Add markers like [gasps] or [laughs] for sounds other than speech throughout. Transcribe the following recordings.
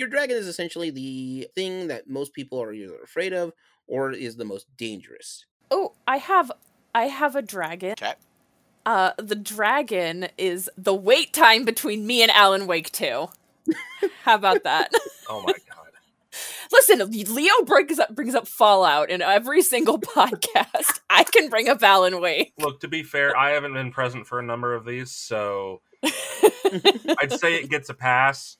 Your dragon is essentially the thing that most people are either afraid of or is the most dangerous. Oh, I have I have a dragon. Cat. Uh the dragon is the wait time between me and Alan Wake 2. How about that? [laughs] Oh my god. Listen, Leo brings up brings up Fallout in every single [laughs] podcast. I can bring up Alan Wake. Look, to be fair, I haven't been present for a number of these, so [laughs] I'd say it gets a pass.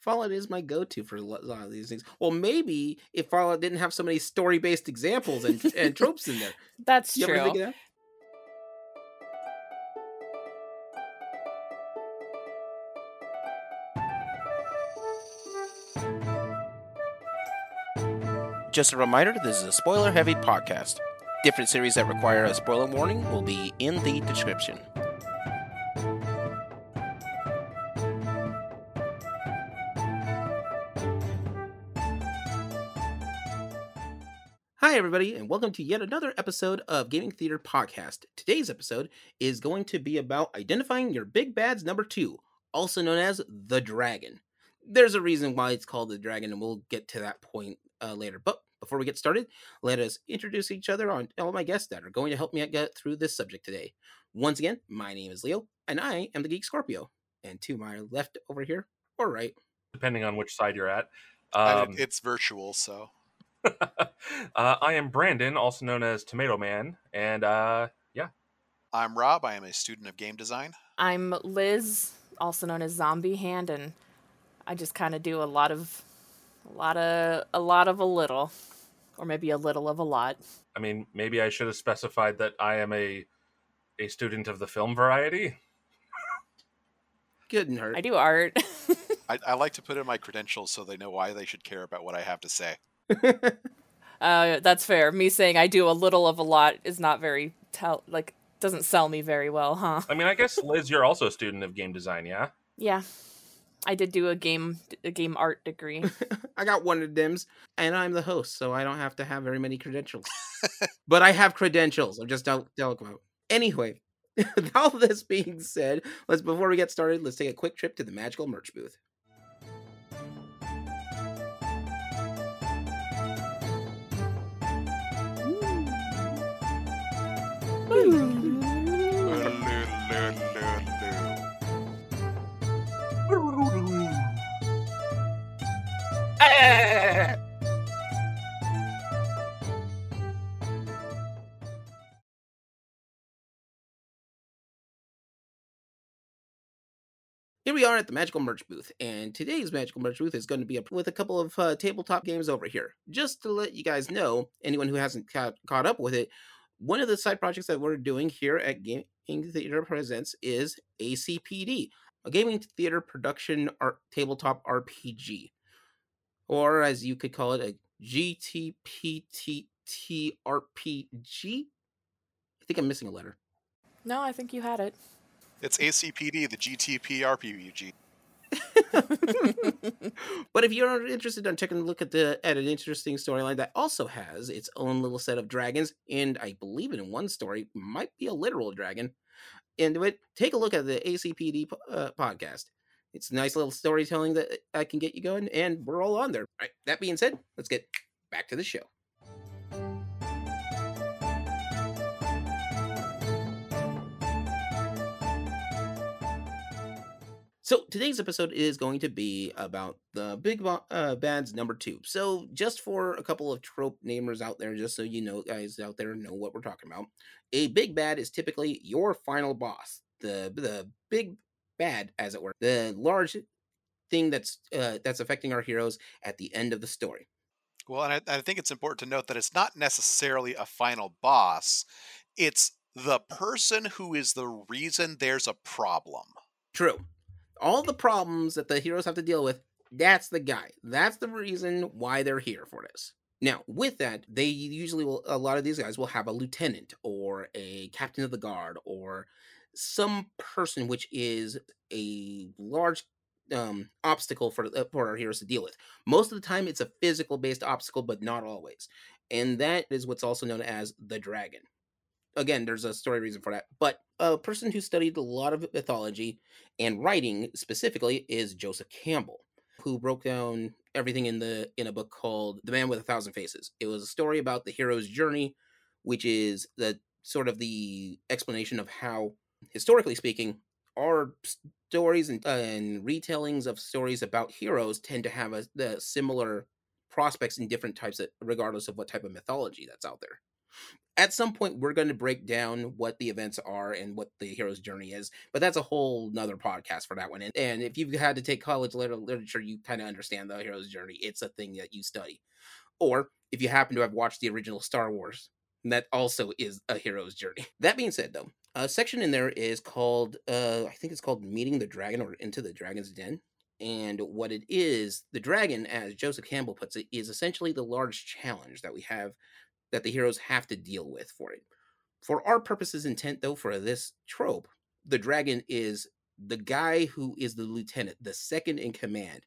Fallout is my go-to for a lot of these things. Well, maybe if Fallout didn't have so many story-based examples and, and tropes in there. [laughs] That's You ever true. think that? Just a reminder this is a spoiler heavy podcast. Different series that require a spoiler warning will be in the description. Everybody, and welcome to yet another episode of Gaming Theater Podcast. Today's episode is going to be about identifying your big bads number two, also known as the dragon. There's a reason why it's called the dragon, and we'll get to that point uh, later. But before we get started, let us introduce each other on all my guests that are going to help me get through this subject today. Once again, my name is Leo, and I am the Geek Scorpio. And to my left over here, or right, Depending on which side you're at. Um, it's virtual, so [laughs] uh, I am Brandon, also known as Tomato Man, and uh, yeah, I'm Rob. I am a student of game design. I'm Liz, also known as Zombie Hand, and I just kind of do a lot of, a lot of, a lot of a little, or maybe a little of a lot. I mean, maybe I should have specified that I am a a student of the film variety. couldn't hurt. I do art. [laughs] I, I like to put in my credentials so they know why they should care about what I have to say. [laughs] uh, that's fair. Me saying I do a little of a lot is not very tell like doesn't sell me very well, huh? I mean, I guess Liz, you're also a student of game design, yeah? Yeah, I did do a game a game art degree. [laughs] I got one of them's, and I'm the host, so I don't have to have very many credentials. but I have credentials. I'm just don't talk about. Anyway, with [laughs] all this being said, let's before we get started, let's take a quick trip to the magical merch booth. We are at the magical merch booth, and today's magical merch booth is going to be with a couple of uh, tabletop games over here. Just to let you guys know, anyone who hasn't ca- caught up with it, one of the side projects that we're doing here at Gaming Theater Presents is ACPD, a gaming theater production art tabletop RPG, or as you could call it, a GTPTT RPG. I think I'm missing a letter. no, I think you had it. It's ACPD, the GTP RPG. [laughs] but if you're interested in taking a look at the at an interesting storyline that also has its own little set of dragons, and I believe in one story might be a literal dragon into it, take a look at the ACPD uh, podcast. It's nice little storytelling that I can get you going, and we're all on there. All right, that being said, let's get back to the show. So today's episode is going to be about the Big uh, Bad's number two. So just for a couple of trope namers out there, just so you know, guys out there know what we're talking about, a big bad is typically your final boss, the the big bad, as it were, the large thing that's uh, that's affecting our heroes at the end of the story. Well, and I, I think it's important to note that it's not necessarily a final boss, it's the person who is the reason there's a problem. True. All the problems that the heroes have to deal with, that's the guy. That's the reason why they're here for this. Now, with that, they usually will, a lot of these guys will have a lieutenant or a captain of the guard or some person which is a large um, obstacle for, uh, for our heroes to deal with. Most of the time, it's a physical based obstacle, but not always. And that is what's also known as the dragon. Again, there's a story reason for that. But a person who studied a lot of mythology and writing specifically is Joseph Campbell. who broke down everything in the in a book called The Man with a Thousand Faces. It was a story about the hero's journey, which is the sort of the explanation of how, historically speaking, our stories and, uh, and retellings of stories about heroes tend to have a, the similar prospects in different types of regardless of what type of mythology that's out there at some point we're going to break down what the events are and what the hero's journey is but that's a whole nother podcast for that one and, and if you've had to take college literature you kind of understand the hero's journey. It's a thing that you study. Or if you happen to have watched the original star wars that also is a hero's journey. [laughs] That being said though a section in there is called uh i think it's called meeting the dragon or into the dragon's den and what it is, the dragon, as Joseph Campbell puts it, is essentially the large challenge that we have that the heroes have to deal with for it. For our purposes intent, though, for this trope, the dragon is the guy who is the lieutenant, the second in command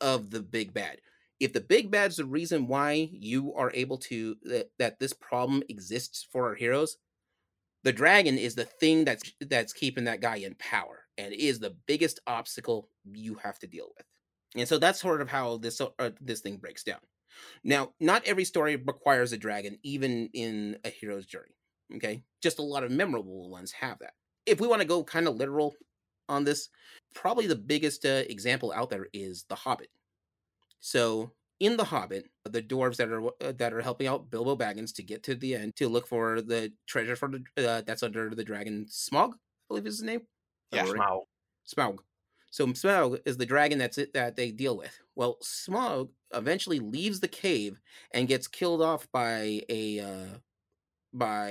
of the big bad. If the big bad's the reason why you are able to that, that this problem exists for our heroes, the dragon is the thing that's that's keeping that guy in power and is the biggest obstacle you have to deal with. And so that's sort of how this uh, this thing breaks down. Now, not every story requires a dragon, even in a hero's journey. Okay, just a lot of memorable ones have that. If we want to go kind of literal on this, probably the biggest uh, example out there is The Hobbit. So, in The Hobbit, the dwarves that are uh, that are helping out Bilbo Baggins to get to the end to look for the treasure for the uh, that's under the dragon Smaug, I believe is his name. Yeah, Smaug. Smaug. So Smaug is the dragon that's it that they deal with. Well, Smaug eventually leaves the cave and gets killed off by a uh, by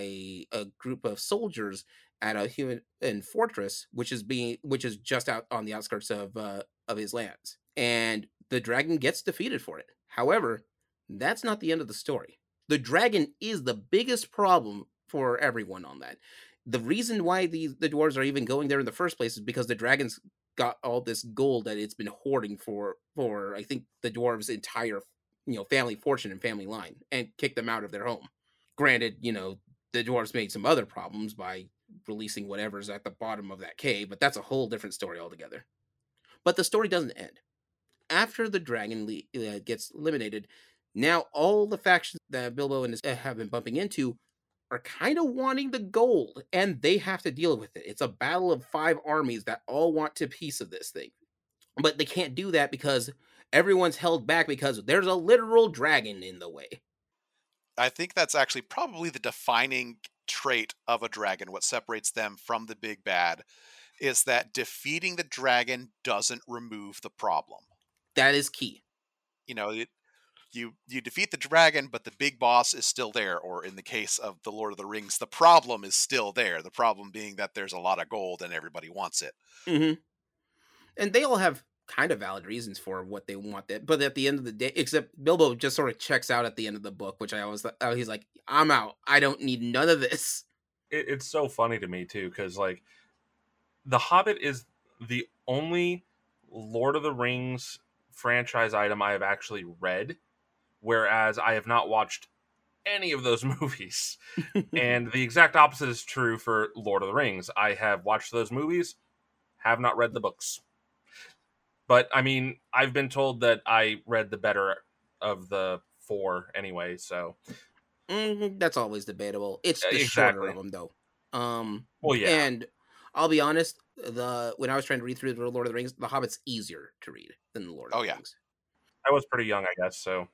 a group of soldiers at a human fortress, which is being which is just out on the outskirts of uh, of his lands, and the dragon gets defeated for it. However, that's not the end of the story. The dragon is the biggest problem for everyone on that the reason why these the dwarves are even going there in the first place is because the dragons got all this gold that it's been hoarding for for I think the dwarves' entire you know family fortune and family line and kicked them out of their home. Granted, you know the dwarves made some other problems by releasing whatever's at the bottom of that cave, but that's a whole different story altogether. But the story doesn't end. After the dragon le- uh, gets eliminated, now all the factions that Bilbo and his uh, have been bumping into are kind of wanting the gold and they have to deal with it. It's a battle of five armies that all want a piece of this thing. But they can't do that because everyone's held back because there's a literal dragon in the way. I think that's actually probably the defining trait of a dragon. What separates them from the big bad is that defeating the dragon doesn't remove the problem. That is key. You know, it, you you defeat the dragon but the big boss is still there or in the case of the lord of the rings the problem is still there the problem being that there's a lot of gold and everybody wants it. Mm-hmm. and they all have kind of valid reasons for what they want that but at the end of the day except bilbo just sort of checks out at the end of the book which i always thought oh, he's like i'm out. I don't need none of this. It, it's so funny to me too because like the hobbit is the only lord of the rings franchise item i have actually read whereas I have not watched any of those [laughs] movies. [laughs] and the exact opposite is true for Lord of the Rings. I have watched those movies, have not read the books. But I mean, I've been told that I read the better of the four anyway, so mm, that's always debatable. It's the exactly. shorter of them, though. Um, well, yeah, and I'll be honest. The when I was trying to read through the Lord of the Rings, The Hobbit's easier to read than the Lord of oh, the yeah. Rings. I was pretty young, I guess, so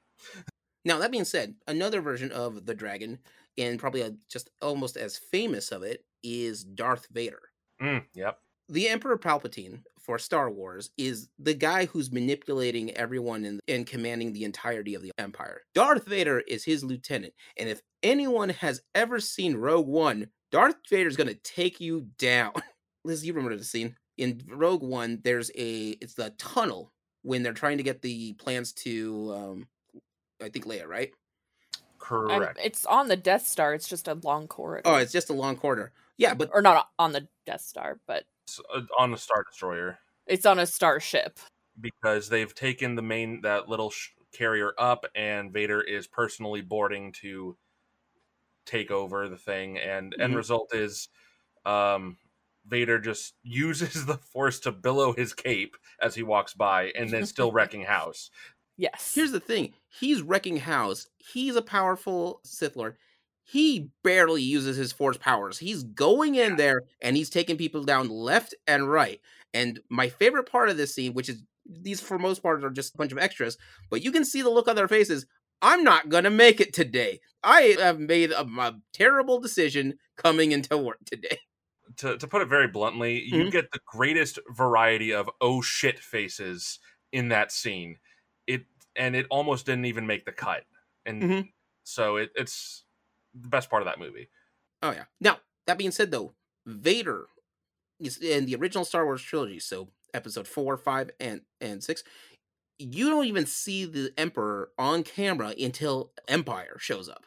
now, that being said, another version of the dragon, and probably a, just almost as famous of it, is Darth Vader. Mm, yep. The Emperor Palpatine for Star Wars is the guy who's manipulating everyone and, and commanding the entirety of the Empire. Darth Vader is his lieutenant, and if anyone has ever seen Rogue One, Darth Vader's gonna take you down. [laughs] Liz, you remember the scene in Rogue One? There's a it's the tunnel when they're trying to get the plans to um, I think Leia, right? Correct. it's on the Death Star. It's just a long corridor. Oh, it's just a long corridor. Yeah, but or not on the Death Star, but uh, on the Star Destroyer. It's on a starship because they've taken the main that little sh- carrier up, and Vader is personally boarding to take over the thing, and mm-hmm. end result is, um, Vader just [laughs] uses the Force to billow his cape as he walks by, and then still [laughs] wrecking house. Yes. Here's the thing: he's wrecking house. He's a powerful Sith Lord. He barely uses his Force powers. He's going in there and he's taking people down left and right. And my favorite part of this scene, which is these for most part are just a bunch of extras, but you can see the look on their faces. I'm not gonna make it today. I have made a, a terrible decision coming into work today. To, to put it very bluntly, you Mhm. get the greatest variety of oh shit faces in that scene. And it almost didn't even make the cut, and Mhm. so it, it's the best part of that movie. Oh yeah. Now that being said, though, Vader is in the original Star Wars trilogy, so Episode four, five, and and six. You don't even see the Emperor on camera until Empire shows up,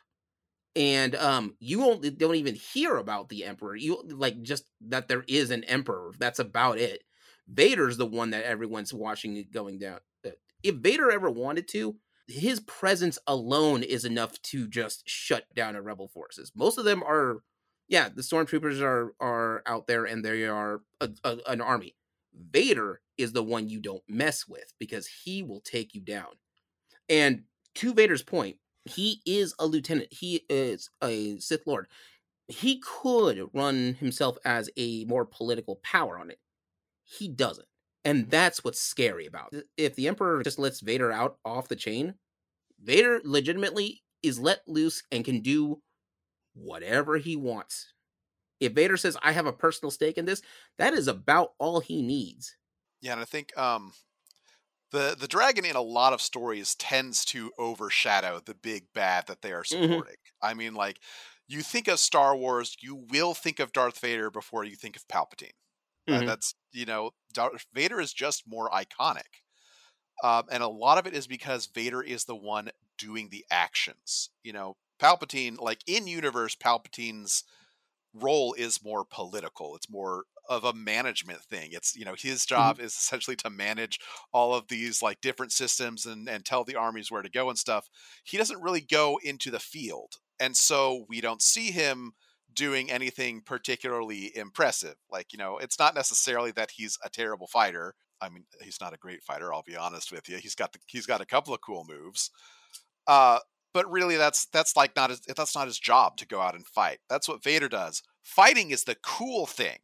and um, you only don't even hear about the Emperor. You like just that there is an Emperor. That's about it. Vader's the one that everyone's watching going down. If Vader ever wanted to, his presence alone is enough to just shut down a rebel forces. Most of them are, yeah, the stormtroopers are are out there and they are a, a, an army. Vader is the one you don't mess with because he will take you down. And to Vader's point, he is a lieutenant. He is a Sith Lord. He could run himself as a more political power on it. He doesn't. And that's what's scary about it. If the Emperor just lets Vader out off the chain, Vader legitimately is let loose and can do whatever he wants. If Vader says, I have a personal stake in this, that is about all he needs. Yeah, and I think um, the the dragon in a lot of stories tends to overshadow the big bad that they are Mhm. supporting. I mean, like you think of Star Wars, you will think of Darth Vader before you think of Palpatine. Uh, Mhm. that's you know, Darth Vader is just more iconic, um, and a lot of it is because Vader is the one doing the actions. You know, Palpatine, like in universe, Palpatine's role is more political. It's more of a management thing. It's you know his job is essentially to manage all of these like different systems and and tell the armies where to go and stuff. He doesn't really go into the field, and so we don't see him doing anything particularly impressive. Like you know, it's not necessarily that he's a terrible fighter. I mean, he's not a great fighter. I'll be honest with you. He's got the, he's got a couple of cool moves. Uh, but really that's that's like not his that's not his job to go out and fight. That's what Vader does. Fighting is the cool thing.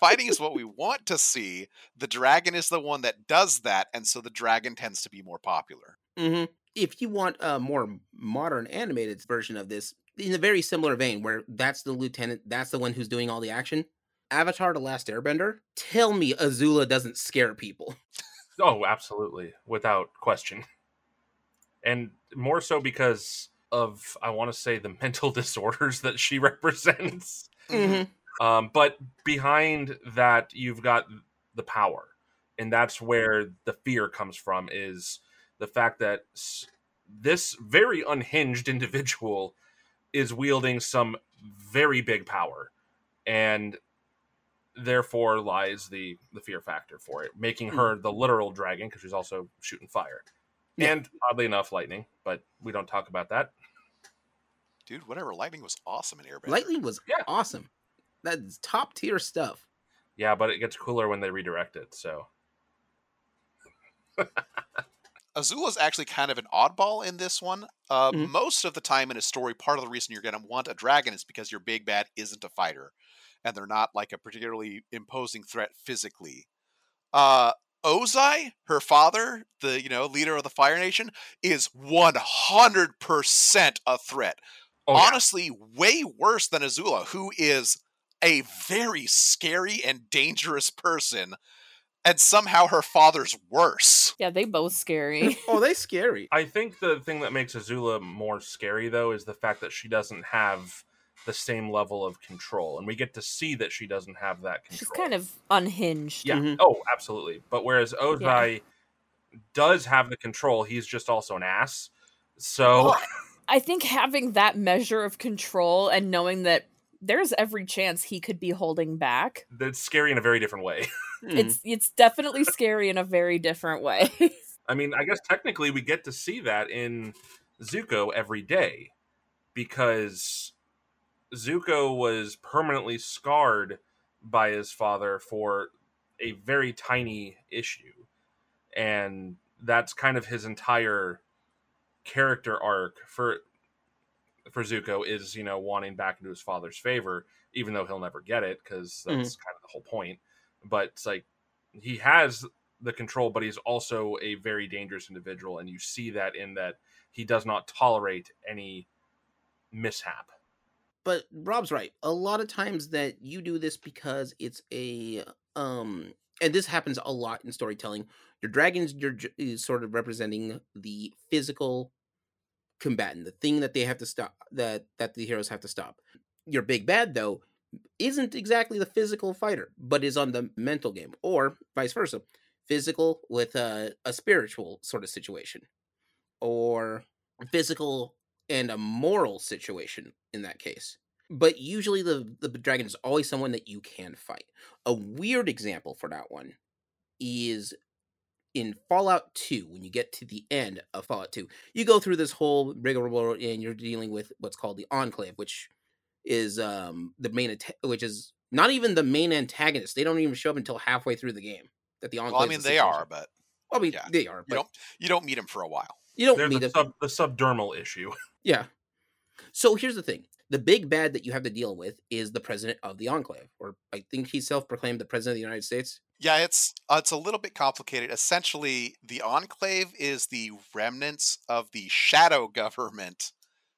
Fighting is what we [laughs] want to see. The dragon is the one that does that, and so the dragon tends to be more popular. hmm If you want a more modern animated version of this, in a very similar vein, where that's the lieutenant, that's the one who's doing all the action. Avatar: The Last Airbender. Tell me, Azula doesn't scare people. [laughs] Oh, absolutely, without question. And more so because of I want to say the [laughs] mental disorders that she [laughs] represents. Mhm. Um, but behind that, you've got the power, and that's where the fear comes from. Is the fact that this very unhinged individual is wielding some very big power, and therefore lies the the fear factor for it, making hmm. her the literal dragon because she's also shooting fire, Yeah. and oddly enough, lightning. But we don't talk about that. Dude, whatever. Lightning was awesome in Airbender. Lightning was Yeah. awesome. That's top tier stuff. Yeah, but it gets cooler when they redirect it. So [laughs] Azula's actually kind of an oddball in this one. Uh, Mhm. Most of the time in a story, part of the reason you're going to want a dragon is because your big bad isn't a fighter, and they're not like a particularly imposing threat physically. Uh, Ozai, her father, the you know leader of the Fire Nation, is 100 percent a threat. Oh, yeah. Honestly, way worse than Azula, who is a very scary and dangerous person, and somehow her father's worse. Yeah, they both scary. [laughs] oh, they scary. I think the thing that makes Azula more scary, though, is the fact that she doesn't have the same level of control, and we get to see that she doesn't have that control. She's kind of unhinged. yeah. Mhm. Oh, absolutely. But whereas Ozai does have the control, he's just also an ass. So Well, [laughs] I think having that measure of control and knowing that there's every chance he could be holding back. that's scary in a very different way. [laughs] Mhm. It's it's definitely scary in a very different way. [laughs] I mean, I guess technically we get to see that in Zuko every day because Zuko was permanently scarred by his father for a very tiny issue. And that's kind of his entire character arc for for Zuko is, you know, wanting back into his father's favor, even though he'll never get it because that's mm-hmm. kind of the whole point. But it's like he has the control, but he's also a very dangerous individual, and you see that in that he does not tolerate any mishap. But Rob's right. A lot of times that you do this because it's a um and this happens a lot in storytelling. Your dragons you're is sort of representing the physical combatant, the thing that they have to stop that that the heroes have to stop. Your big bad though isn't exactly the physical fighter, but is on the mental game, or vice versa, physical with a, a spiritual sort of situation, or physical and a moral situation in that case. But usually the the dragon is always someone that you can fight. A weird example for that one is in Fallout 2, when you get to the end of Fallout 2, you go through this whole rigmarole and you're dealing with what's called the Enclave, which is um the main which is not even the main antagonist. They don't even show up until halfway through the game. That the Enclave. Well, I mean, they are, but well, I mean, yeah. they are. But you don't you don't meet them for a while. You don't meet the, sub, the subdermal issue. [laughs] Yeah. So here's the thing: the big bad that you have to deal with is the president of the Enclave, or I think he's self-proclaimed the president of the United States. Yeah, it's uh, it's a little bit complicated. Essentially, the Enclave is the remnants of the shadow [laughs] government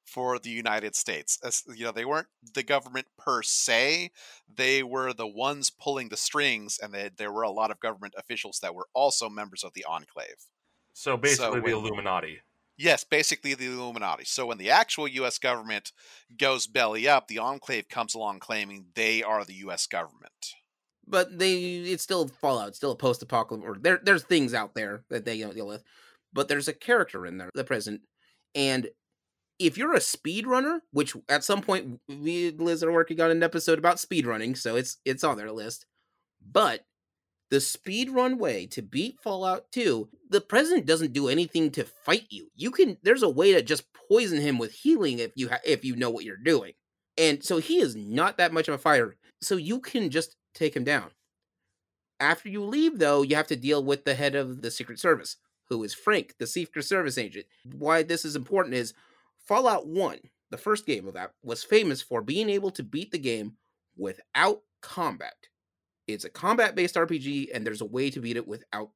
for the United States. As, you know, they weren't the government per se; they were the ones pulling the strings, and they, there were a lot of government officials that were also members of the Enclave. So basically, so when, the Illuminati. Yes, basically the Illuminati. So when the actual U.S. government goes belly up, the Enclave comes along claiming they are the U.S. government but they it's still Fallout, it's still a post-apocalyptic. Or there there's things out there that they don't deal with, but there's a character in there, the present, and if you're a speedrunner, which at some point we Liz are working on an episode about speedrunning, so it's it's on their list, but the speedrun way to beat Fallout 2, the president doesn't do anything to fight you. You can there's a way to just poison him with healing if you ha- if you know what you're doing. And so he is not that much of a fighter. So you can just take him down. After you leave, though, you have to deal with the head of the Secret Service, who is Frank, the Secret Service agent. Why this is important is Fallout 1, the first game of that, was famous for being able to beat the game without combat. It's a combat based RPG, and there's a way to beat it without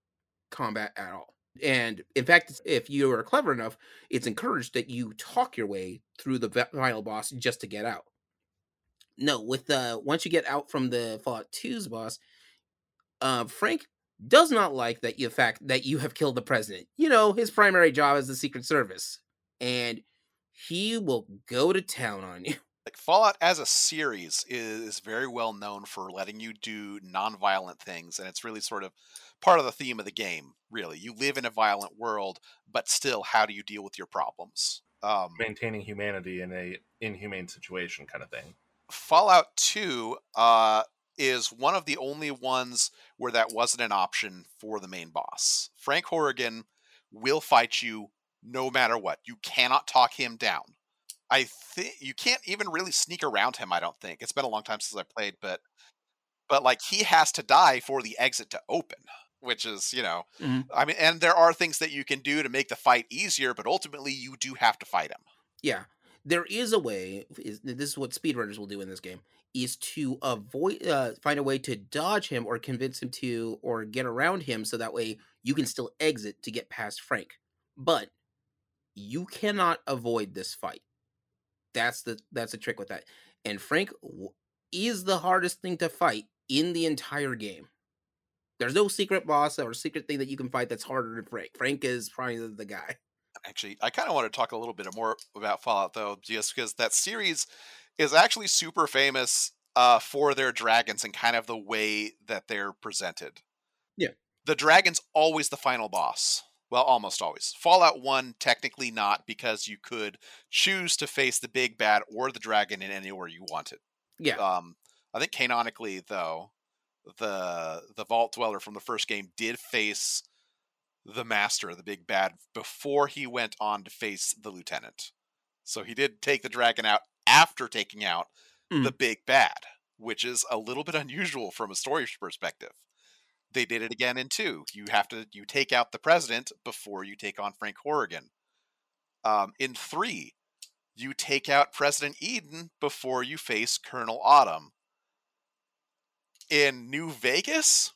combat at all. And in fact, if you are clever enough, it's encouraged that you talk your way through the final boss just to get out no, with the once you get out from the Fallout 2's boss, uh, Frank does not like that you fact that you have killed the president. You know, his primary job is the Secret Service. And he will go to town on you. [laughs] Like Fallout as a series is very well known for letting you do non-violent things, and it's really sort of part of the theme of the game. Really, you live in a violent world, but still, how do you deal with your problems? Um, Maintaining humanity in a inhumane situation, kind of thing. Fallout 2 uh, is one of the only ones where that wasn't an option for the main boss. Frank Horrigan will fight you no matter what. You cannot talk him down. I think you can't even really sneak around him. I don't think it's been a long time since I played, but but like he has to die for the exit to open, which is you know, mm-hmm. I mean, and there are things that you can do to make the fight easier, but ultimately you do have to fight him. Yeah, there is a way is this is what speedrunners will do in this game is to avoid uh, find a way to dodge him or convince him to or get around him so that way you can still exit to get past frank but you cannot avoid this fight. That's the that's the trick with that. And frank is the hardest thing to fight in the entire game. There's no secret boss or secret thing that you can fight that's harder than frank. Frank is probably the guy. Actually i kind of want to talk a little bit more about fallout though just because that series is actually super famous uh, for their dragons and kind of the way that they're presented. Yeah. The dragon's always the final boss well almost always fallout 1 technically not because you could choose to face the big bad or the dragon in anywhere you wanted yeah um i think canonically though the the vault dweller from the first game did face the master, the big bad, before he went on to face the lieutenant. So he did take the dragon out after taking out mm. the big bad, which is a little bit unusual from a story perspective. They did it again in two. You have to you take out the president before you take on Frank Horrigan. Um, in three, you take out President Eden before you face Colonel Autumn. In New Vegas,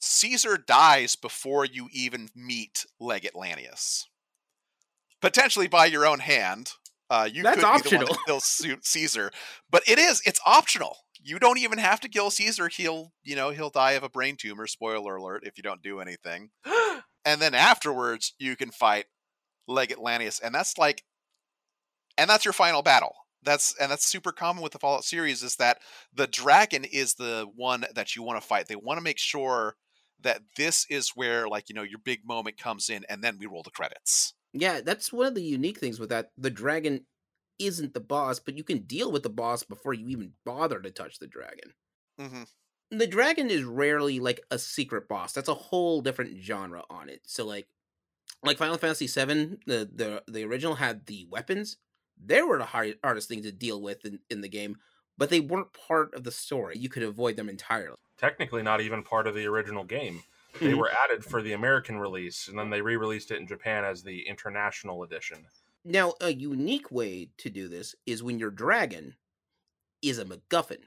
Caesar dies before you even meet Legate Lanius. Potentially by your own hand. Uh, you That's could optional. be the one to kill Caesar, but it is. It's optional. You don't even have to kill Caesar. He'll, you know, he'll die of a brain tumor. Spoiler alert! If you don't do anything, [gasps] and then afterwards you can fight Legate Lanius, and that's like, and that's your final battle. That's and that's super common with the Fallout series is that the dragon is the one that you want to fight. They want to make sure that this is where like you know your big moment comes in, and then we roll the credits. Yeah, that's one of the unique things with that. The dragon isn't the boss, but you can deal with the boss before you even bother to touch the dragon. hmm The dragon is rarely like a secret boss. That's a whole different genre on it. So like like Final Fantasy VII, the the the original had the weapons. They were the hard, hardest thing to deal with in, in the game, but they weren't part of the story. You could avoid them entirely. Technically, not even part of the original game. They Mhm. were added for the American release, and then they re-released it in Japan as the international edition. Now, a unique way to do this is when your dragon is a MacGuffin.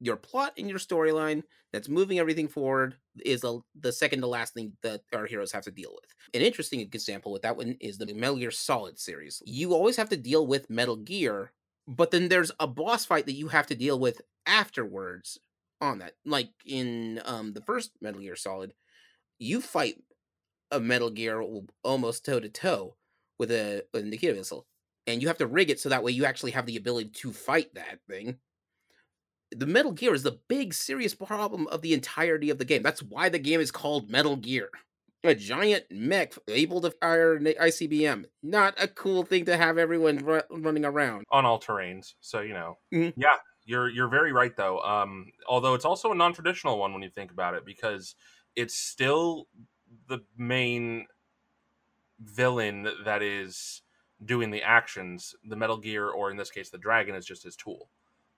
Your plot and your storyline that's moving everything forward is a, the second to last thing that our heroes have to deal with. An interesting example with that one is the Metal Gear Solid series. You always have to deal with Metal Gear, but then there's a boss fight that you have to deal with afterwards on that. Like in um, the first Metal Gear Solid, you fight a Metal Gear almost toe to toe with a, a Nikita missile, and you have to rig it so that way you actually have the ability to fight that thing. The Metal Gear is the big serious problem of the entirety of the game. That's why the game is called Metal Gear. A giant mech able to fire an ICBM. Not a cool thing to have everyone [laughs] ru- running around. on all terrains. So you know, Mhm. yeah, you're you're very right though. Um, although it's also a non-traditional one when you think about it, because it's still the main villain that is doing the actions. The Metal Gear, or in this case, the dragon, is just his tool.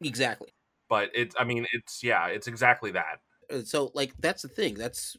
Exactly. But it's, I mean, it's yeah, it's exactly that. Uh, so like that's the thing that's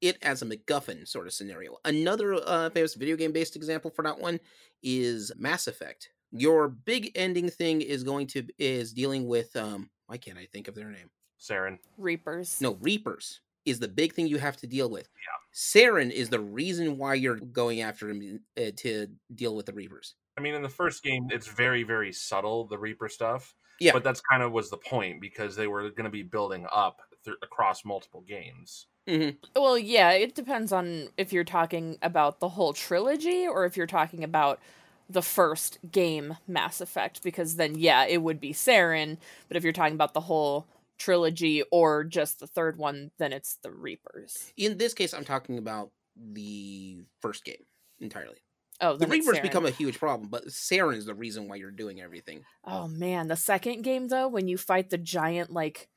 it as a macguffin sort of scenario another uh famous video game based example for that one is mass effect your big ending thing is going to is dealing with um why can't i think of their name Saren. Reapers. no reapers is the big thing you have to deal with yeah saren is the reason why you're going after him uh, to deal with the reapers I mean, in the first game, it's very, very subtle the Reaper stuff. Yeah. But that's kind of was the point because they were going to be building up th- across multiple games. Well, yeah, it depends on if you're talking about the whole trilogy or if you're talking about the first game Mass Effect because then yeah, it would be Saren, but if you're talking about the whole trilogy or just the third one, then it's the Reapers. in this case i'm talking about the first game entirely Oh, the reapers Saren. become a huge problem but saren is the reason why you're doing everything Oh man, the second game though, when you fight the giant like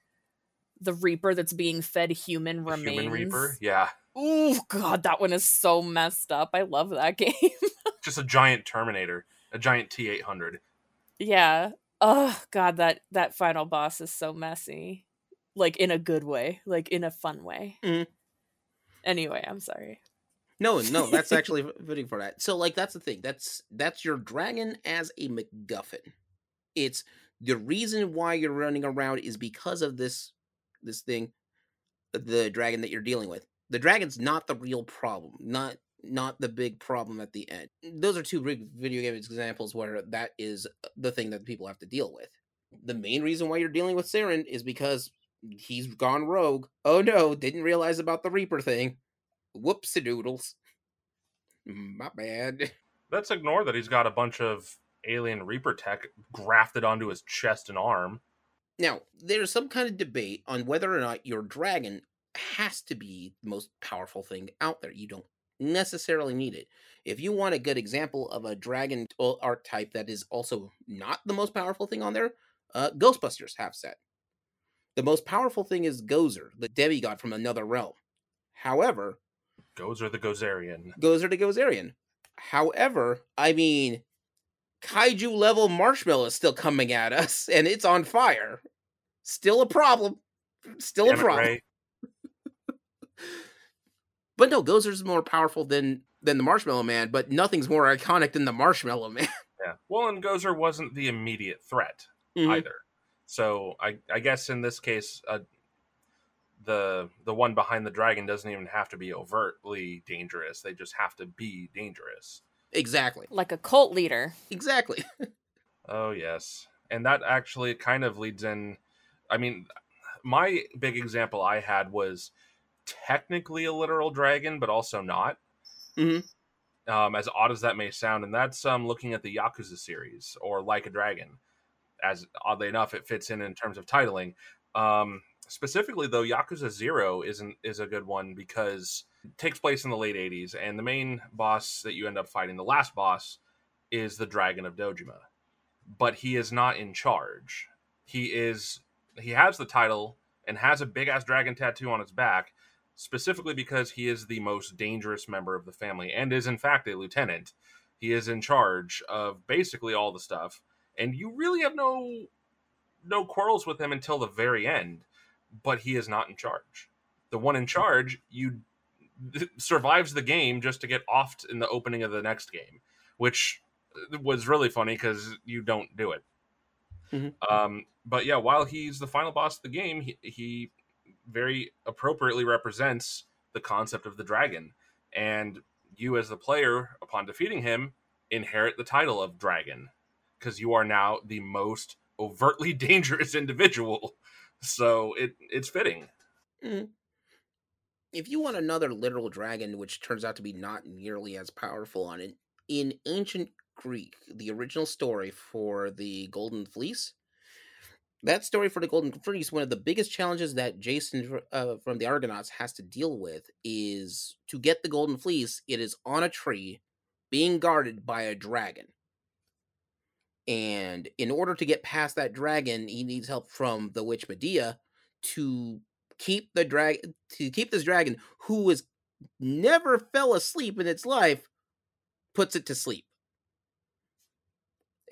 the Reaper that's being fed human The remains. Human Reaper, yeah, Oh god, that one is so messed up. I love that [laughs] game. just a giant Terminator, a giant T eight hundred. yeah. Oh god, that that final boss is so messy. Like in a good way, like in a fun way. Mhm. Anyway, I'm sorry. No, no, that's [laughs] actually fitting for that. So, like, that's the thing. That's that's your dragon as a MacGuffin. It's the reason why you're running around is because of this this thing, the dragon that you're dealing with. The dragon's not the real problem. Not not the big problem at the end. Those are two big video game examples where that is uh, the thing that people have to deal with. The main reason why you're dealing with Saren is because he's gone rogue. Oh no, didn't realize about the Reaper thing. Whoopsie doodles. Mm, my bad. [laughs] Let's ignore that he's got a bunch of alien Reaper tech grafted onto his chest and arm. Now, there's some kind of debate on whether or not your dragon has to be the most powerful thing out there. You don't necessarily need it. If you want a good example of a dragon archetype that is also not the most powerful thing on there, uh, Ghostbusters have set. The most powerful thing is Gozer, the demigod from another realm. However, Gozer the Gozerian. Gozer the Gozerian. However, I mean, kaiju level marshmallow is still coming at us, and it's on fire. Still a problem. Still a Damn it, problem. Ray. But no, Gozer's more powerful than than the Marshmallow Man, but nothing's more iconic than the Marshmallow Man. [laughs] Yeah. Well, and Gozer wasn't the immediate threat Mhm. either. So I, I guess in this case, uh, the the one behind the dragon doesn't even have to be overtly dangerous. They just have to be dangerous. Exactly. Like a cult leader. Exactly. [laughs] Oh yes, and that actually kind of leads in. I mean, my big example I had was technically a literal dragon, but also not. Mhm. Um, as odd as that may sound, and that's um, looking at the Yakuza series or Like a Dragon. As oddly enough, it fits in in terms of titling. Um, specifically, though, Yakuza Zero isn't is a good one because it takes place in the late '80s, and the main boss that you end up fighting, the last boss, is the Dragon of Dojima but he is not in charge. He is he has the title and has a big ass dragon tattoo on his back, specifically because he is the most dangerous member of the family and is in fact a lieutenant. He is in charge of basically all the stuff, and you really have no no quarrels with him until the very end. But he is not in charge. The one in charge, you [laughs] survives the game just to get offed in the opening of the next game, which was really funny because you don't do it. Mhm. Um, but yeah, while he's the final boss of the game, he, he very appropriately represents the concept of the dragon, and you as the player, upon defeating him, inherit the title of dragon because you are now the most overtly [laughs] dangerous individual. So it it's fitting. Mhm. If you want another literal dragon, which turns out to be not nearly as powerful on it, in ancient Greek, the original story for the Golden Fleece, that story for the Golden Fleece, one of the biggest challenges that Jason uh, from the Argonauts has to deal with is to get the Golden Fleece. It is on a tree, being guarded by a dragon. And in order to get past that dragon, he needs help from the witch Medea to keep the drag to keep this dragon who has never fell asleep in its life puts it to sleep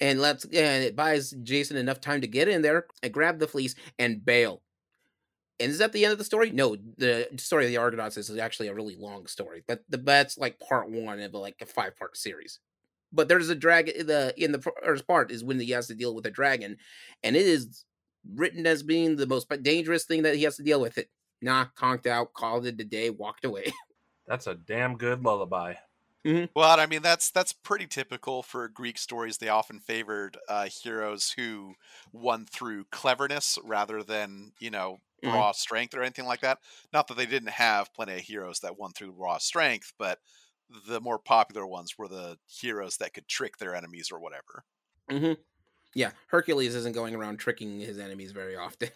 and lets and it buys jason enough time to get in there and grab the fleece and bail and is that the end of the story no the story of the argonauts is actually a really long story but the that's like part one of like a five part series but there's a dragon eh, the in the first part is when he has to deal with a dragon and it is written as being the most dangerous thing that he has to deal with it. Nah, conked out, called it a day, walked away. [laughs] That's a damn good lullaby. Well, I mean that's that's pretty typical for Greek stories. They often favored uh, heroes who won through cleverness rather than you know Mhm. raw strength or anything like that. Not that they didn't have plenty of heroes that won through raw strength, but the more popular ones were the heroes that could trick their enemies or whatever. hmm Yeah, Hercules isn't going around tricking his enemies very often.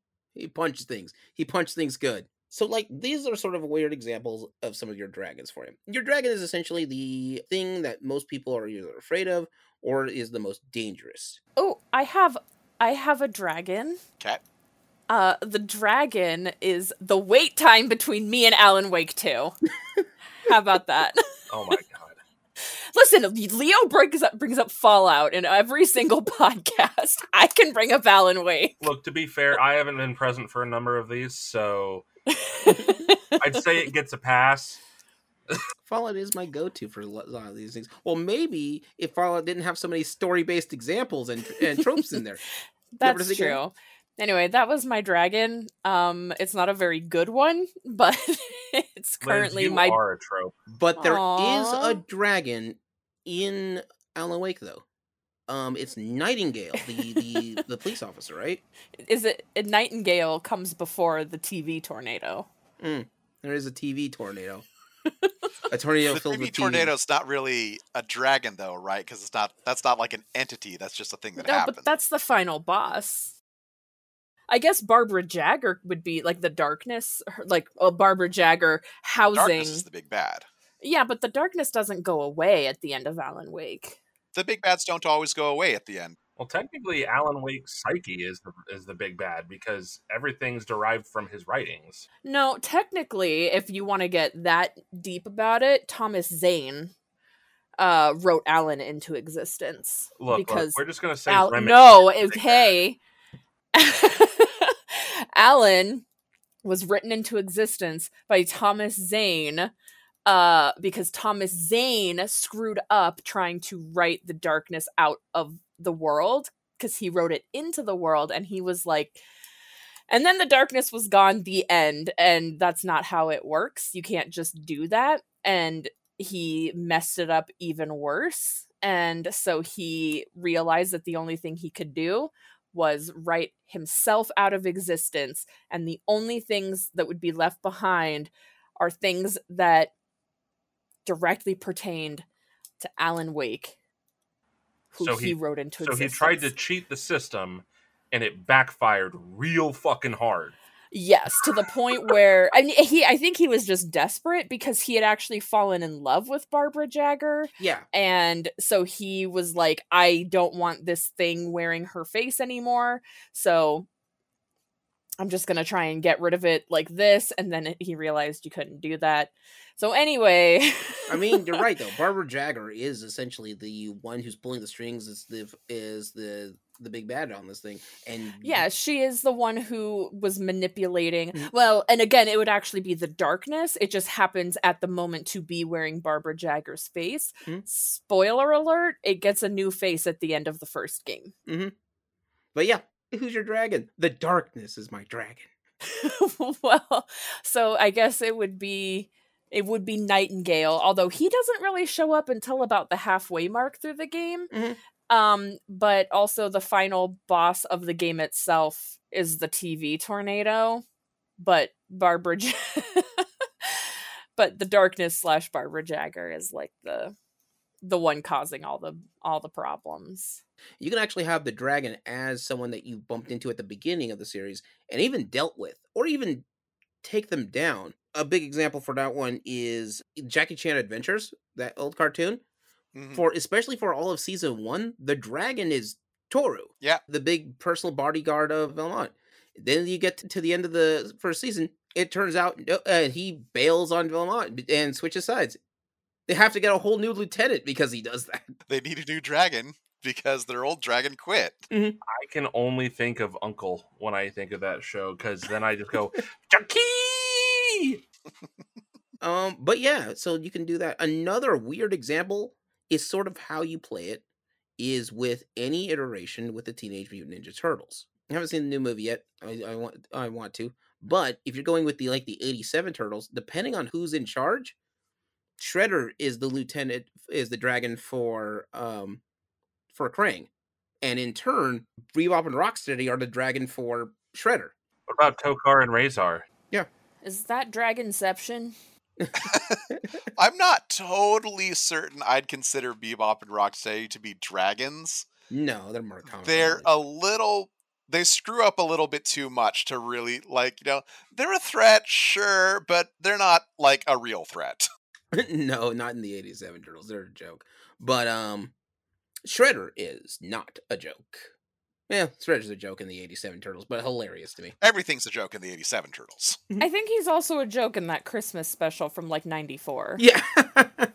[laughs] he punches things. He punched things good. So, like, these are sort of weird examples of some of your dragons for you. Your dragon is essentially the thing that most people are either afraid of or is the most dangerous. Oh, I have I have a dragon. Cat. Uh the dragon is the wait time between me and Alan Wake 2. [laughs] How about that? Oh my god. Listen, Leo brings up brings up Fallout in every single [laughs] podcast. I can bring up Alan Wake. Look, to be fair, I haven't been present for a number of these, so [laughs] I'd say it gets a pass. Fallout is my go-to for a lot of these things. Well, maybe if Fallout didn't have so many story-based examples and, and tropes in there. [laughs] Never That's does it get- true. Anyway, that was my dragon. Um, it's not a very good one, but it's Liz, currently you my are a trope. But there is Aw. a dragon in Alan Wake, though. Um, it's Nightingale, the the, the police officer, right? [laughs] is it a nightingale comes before the TV tornado. There is a TV tornado. A tornado [laughs] the filled TV with tornado's not really a dragon though, right? Because it's not. That's not like an entity. That's just a thing that no, happens. but that's the final boss. I guess Barbara Jagger would be like the darkness, like a Barbara Jagger housing. Darkness is the big bad. Yeah, but the darkness doesn't go away at the end of Alan Wake. The big bads don't always go away at the end. Well, technically, Alan Wake's psyche is the is the big bad because everything's derived from his writings. No, technically, if you want to get that deep about it, Thomas Zane uh, wrote Alan into existence Look, look, because we're just gonna say Al- Remick- no, okay. [laughs] Alan was written into existence by Thomas Zane uh, because Thomas Zane screwed up trying to write the darkness out of the world because he wrote it into the world and he was like and then the darkness was gone the end and that's not how it works. You can't just do that. And he messed it up even worse. And so he realized that the only thing he could do was write himself out of existence. And the only things that would be left behind are things that directly pertained to Alan Wake who So he, he- wrote into So he tried to cheat the system, and it backfired real fucking hard. Yes, to the point where I mean, he I think he was just desperate because he had actually fallen in love with Barbara Jagger Yeah. and so he was like I don't want this thing wearing her face anymore. So I'm just going to try and get rid of it like this and then he realized you couldn't do that. So anyway, I mean, you're right though. [laughs] Barbara Jagger is essentially the one who's pulling the strings. Is the is the the big bad on this thing, and Yeah, she is the one who was manipulating. Mhm. Well, and again, it would actually be the darkness. It just happens at the moment to be wearing Barbara Jagger's face. Mhm. Spoiler alert, it gets a new face at the end of the first game. But yeah, who's your dragon? The darkness is my dragon. [laughs] well, so I guess it would be it would be Nightingale, although he doesn't really show up until about the halfway mark through the game. Mhm. Um, but also the final boss of the game itself is the TV tornado. But Barbara, Ja- [laughs] but the darkness slash Barbara Jagger is like the the one causing all the all the problems. You can actually have the dragon as someone that you bumped into at the beginning of the series and even dealt with, or even take them down. A big example for that one is Jackie Chan Adventures, that old cartoon. Mhm. For especially for all of season one, the dragon is Tohru. Yeah. the big personal bodyguard of Valmont. Then you get to the end of the first season. It turns out uh, he bails on Valmont and switches sides. They have to get a whole new lieutenant because he does that. [laughs] They need a new dragon because their old dragon quit. I can only think of Uncle when I think of that show because then I just go, [laughs] Jackie! Um, but yeah, so you can do that. Another weird example is sort of how you play it is with any iteration with the Teenage Mutant Ninja Turtles. I haven't seen the new movie yet. I, I want I want to. But if you're going with the like the 87 turtles, depending on who's in charge, Shredder is the lieutenant is the dragon for um for Krang. And in turn, Bebop and Rocksteady are the dragon for Shredder. What about Tokka and Rahzar? Yeah, is that Dragonception? [laughs] I'm not totally certain I'd consider Bebop and Rocksteady to be dragons. No, they're more common. They're a little they screw up a little bit too much to really like, you know, they're a threat, sure, but they're not like a real threat. [laughs] no, not in the 87 turtles. They're a joke. But um Shredder is not a joke. Yeah, Shredder's a joke in the 87 turtles, but hilarious to me. Everything's a joke in the 87 Turtles. [laughs] I [laughs] think he's also a joke in that Christmas special from like 94. Yeah.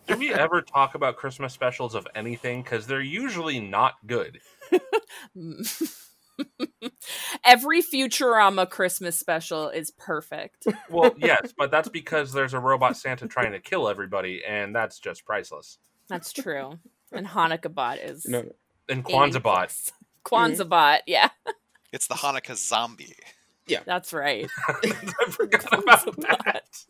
Do we ever talk about Christmas specials of anything? Because they're usually not good. [laughs] Every Futurama Christmas special is perfect. [laughs] Well, yes, but that's because there's a robot Santa trying to kill everybody, and that's just priceless. That's true. And Hanukkah Bot is no, And Kwanzaa bot. A+. Kwanzaa Bot, yeah, It's the Hanukkah zombie. Yeah. That's right. [laughs] I forgot about Kwanzaa that. Bot.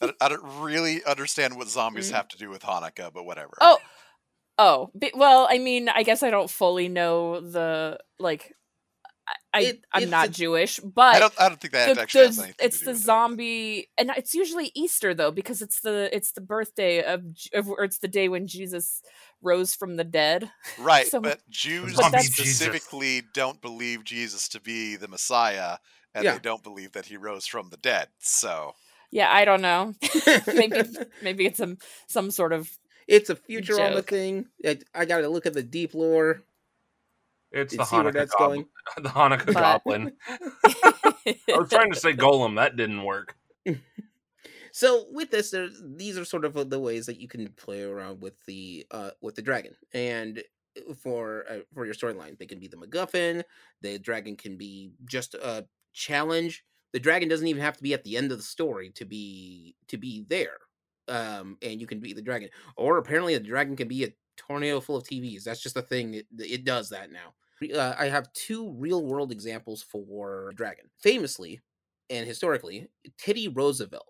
I don't, I don't really understand what zombies Mm. have to do with Hanukkah, but whatever. Oh, oh, but, well, I mean, I guess I don't fully know the like. I, I It- I'm not a- Jewish, but I don't. I don't think that the- actually the- has anything it's to do the with it. zombie, and it's usually Easter though, because it's the it's the birthday of, J- of or it's the day when Jesus rose from the dead. Right, So- but Jews Zombie that's- Jesus. specifically don't believe Jesus to be the Messiah, and Yeah. they don't believe that he rose from the dead. So Yeah, I don't know. [laughs] maybe [laughs] maybe it's some some sort of it's a Futurama Joke. thing. I, I got to look at the deep lore It's the see Hanukkah that's goblin. going. [laughs] The Hanukkah But- goblin. [laughs] I was trying to say golem. That didn't work. [laughs] So with this, these are sort of the ways that you can play around with the uh with the dragon, and for uh, for your storyline, they can be the MacGuffin. The dragon can be just a challenge. The dragon doesn't even have to be at the end of the story to be to be there, um, and you can beat the dragon. Or apparently, the dragon can be a tornado full of TVs. That's just a thing. It, it does that now. Uh, I have two real world examples for dragon. Famously and historically, Teddy Roosevelt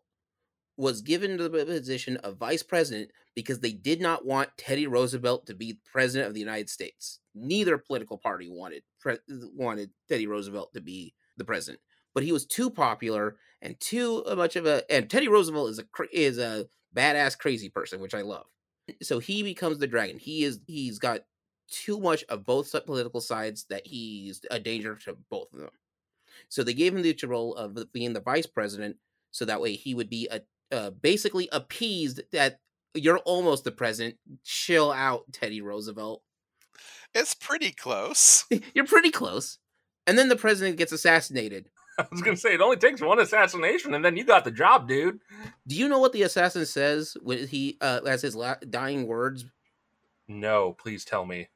was given the position of vice president because they did not want Teddy Roosevelt to be president of the United States. Neither political party wanted pre- wanted Teddy Roosevelt to be the president, but he was too popular and too much of a. And Teddy Roosevelt is a is a badass crazy person, which I love. So he becomes the dragon. He is he's got too much of both political sides that he's a danger to both of them. So they gave him the role of being the vice president, so that way he would be a uh, basically appeased that you're almost the president. Chill out, Teddy Roosevelt. It's pretty close. [laughs] you're pretty close. And then the president gets assassinated. [laughs] I was gonna say it only takes one assassination, and then you got the job, dude. Do you know what the assassin says when he uh, as his la- dying words? No, please tell me.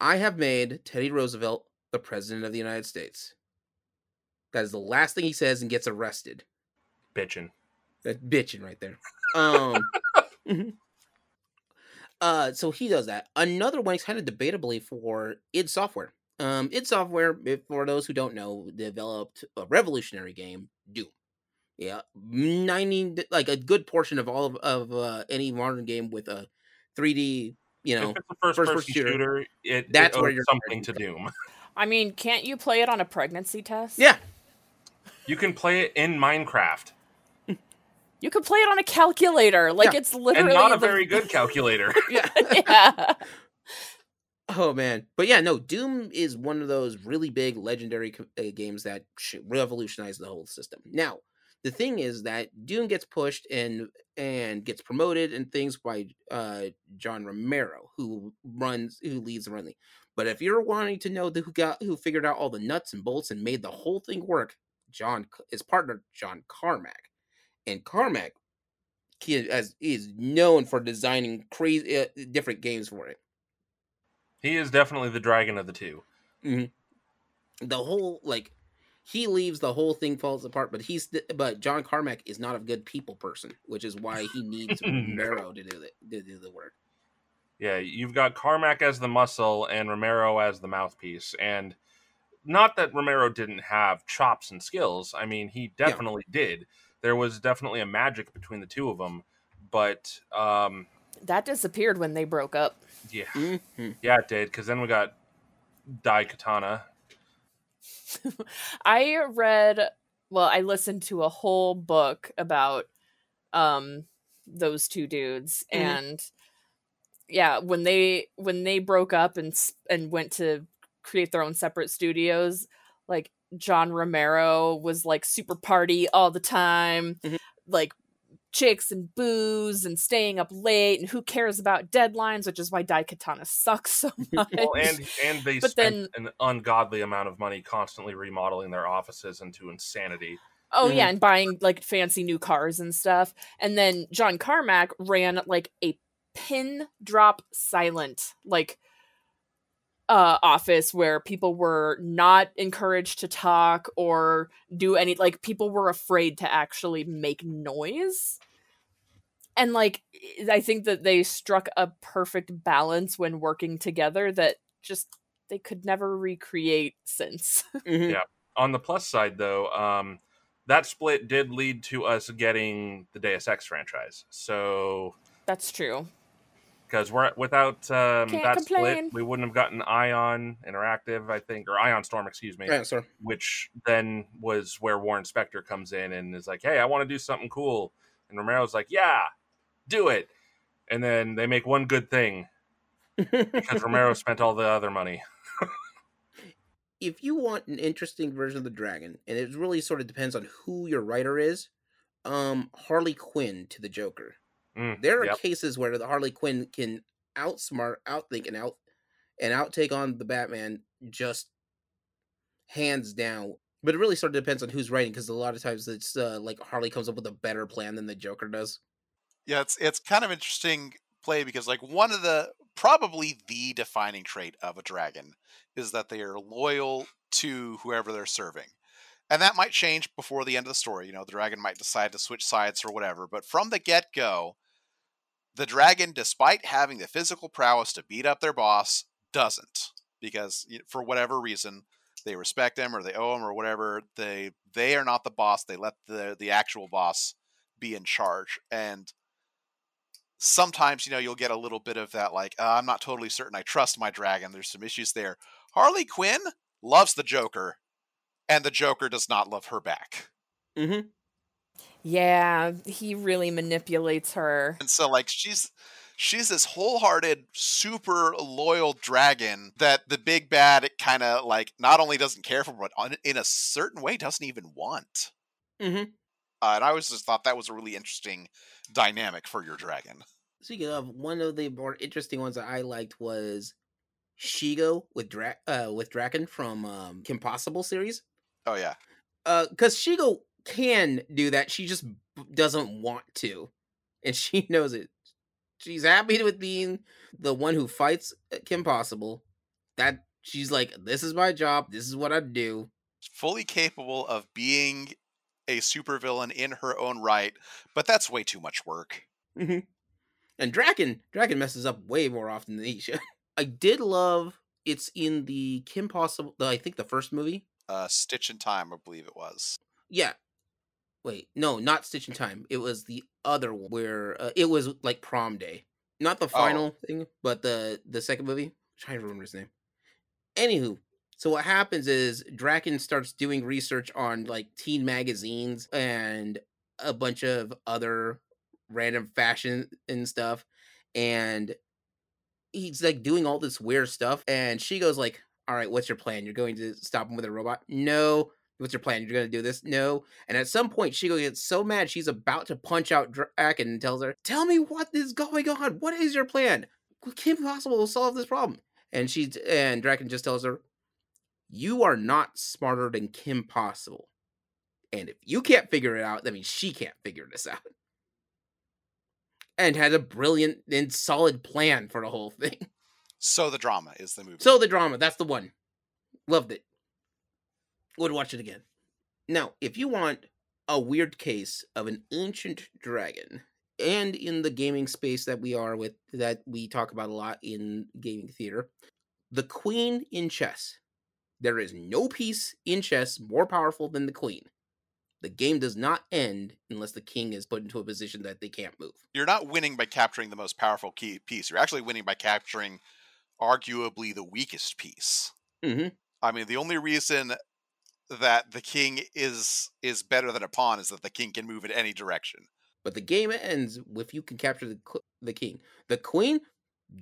I have made Teddy Roosevelt the president of the United States. That is the last thing he says and gets arrested. Bitching. That bitching right there. Um. [laughs] uh. So he does that. Another one, kind of debatably for id Software. Um, id Software, for those who don't know, developed a revolutionary game, Doom. Yeah, ninety like a good portion of all of, of uh, any modern game with a 3D, you know, first, first person shooter, shooter it, that's it where you're something to Doom. [laughs] I mean, can't you play it on a pregnancy test? Yeah, you can play it in Minecraft. You could play it on a calculator. Like yeah. it's literally and not a the... very good [laughs] calculator. yeah. [laughs] yeah. Oh man, but yeah, no. Doom is one of those really big legendary uh, games that revolutionized the whole system. Now, the thing is that Doom gets pushed and and gets promoted and things by uh, John Romero, who runs, who leads the running. But if you're wanting to know the, who got who figured out all the nuts and bolts and made the whole thing work, John his partner John Carmack and Carmack he as is known for designing crazy uh, different games for it. He is definitely the dragon of the 2 mm-hmm. The whole like he leaves, the whole thing falls apart. But he's but John Carmack is not a good people person, which is why he needs [laughs] Romero to do the to do the work. Yeah, you've got Carmack as the muscle and Romero as the mouthpiece, and not that Romero didn't have chops and skills. I mean, he definitely yeah. did there was definitely a magic between the two of them, but um, that disappeared when they broke up. Yeah, mm-hmm. yeah, it did. Because then we got Daikatana. [laughs] I read, well, I listened to a whole book about um those two dudes, mm-hmm. and yeah, when they when they broke up and and went to create their own separate studios, like John Romero was like super party all the time, mm-hmm. like chicks and booze and staying up late and who cares about deadlines, which is why Daikatana sucks so [laughs] much. well, and and they but spent then, an ungodly amount of money constantly remodeling their offices into insanity. Oh mm-hmm. yeah, and buying like fancy new cars and stuff. And then John Carmack ran like a pin drop silent like uh, office where people were not encouraged to talk or do any like people were afraid to actually make noise. And like i think that they struck a perfect balance when working together that just they could never recreate since. [laughs] Mm-hmm. yeah. On the plus side though um that split did lead to us getting the deus ex franchise. So that's true because we're without um, that complain. split, we wouldn't have gotten Ion Interactive, I think, or Ion Storm, excuse me. Yeah. Which then was where Warren Spector comes in and is like, "Hey, I want to do something cool," and Romero's like, "Yeah, do it." And then they make one good thing because [laughs] Romero spent all the other money. [laughs] if you want an interesting version of the dragon, and it really sort of depends on who your writer is, um, Harley Quinn to the Joker Mm, there are yep. cases where the Harley Quinn can outsmart, outthink, and out and outtake on the Batman just hands down. But it really sort of depends on who's writing because a lot of times it's uh, like Harley comes up with a better plan than the Joker does. Yeah, it's it's kind of interesting play because like one of the probably the defining trait of a dragon is that they are loyal to whoever they're serving. And that might change before the end of the story. You know, the dragon might decide to switch sides or whatever. But from the get go, the dragon, despite having the physical prowess to beat up their boss, doesn't. Because for whatever reason, they respect him or they owe him or whatever. They they are not the boss. They let the the actual boss be in charge. And sometimes, you know, you'll get a little bit of that like, uh, I'm not totally certain I trust my dragon. There's some issues there. Harley Quinn loves the Joker, and the Joker does not love her back. Mm-hmm. Yeah, he really manipulates her. And so like she's she's this wholehearted, super loyal dragon that the big bad kind of like not only doesn't care for, but in a certain way doesn't even want. Mm-hmm. Uh, and I always just thought that was a really interesting dynamic for your dragon. Speaking of, one of the more interesting ones that I liked was Shego with Dra- uh, with Drakken from um, Kim Possible series. Oh yeah, because uh, Shego can do that, she just doesn't want to, and she [laughs] knows it. She's happy with being the one who fights uh, Kim Possible. That she's like, this is my job. This is what I do. Fully capable of being a supervillain in her own right, but that's way too much work. Mm-hmm. And Drakken, Drakken messes up way more often than he should. [laughs] I did love it's in the Kim Possible, I think the first movie. Uh, Stitch in Time, I believe it was. Yeah. Wait, no, not Stitch in Time. It was the other one where uh, it was like prom day, not the final oh. thing, but the the second movie. I'm trying to remember his name. Anywho, so what happens is Drakken starts doing research on like teen magazines and a bunch of other random fashion and stuff, and he's like doing all this weird stuff. And she goes like, "All right, what's your plan? You're going to stop him with a robot? No. What's your plan? You're going to do this? No." And at some point, Shego gets so mad she's about to punch out Drakken and tells her, "Tell me what is going on. What is your plan? Kim Possible will solve this problem." And she and Drakken just tells her, "You are not smarter than Kim Possible." And if you can't figure it out, that means she can't figure this out and had a brilliant and solid plan for the whole thing. So the drama is the movie. So the drama, that's the one. Loved it. Would watch it again. Now, if you want a weird case of an ancient dragon, and in the gaming space that we are with, that we talk about a lot in gaming theater, the queen in chess. There is no piece in chess more powerful than the queen. The game does not end unless the king is put into a position that they can't move. You're not winning by capturing the most powerful key piece. You're actually winning by capturing arguably the weakest piece. Mm-hmm. I mean, the only reason that the king is is better than a pawn is that the king can move in any direction. But the game ends if you can capture the the king. The queen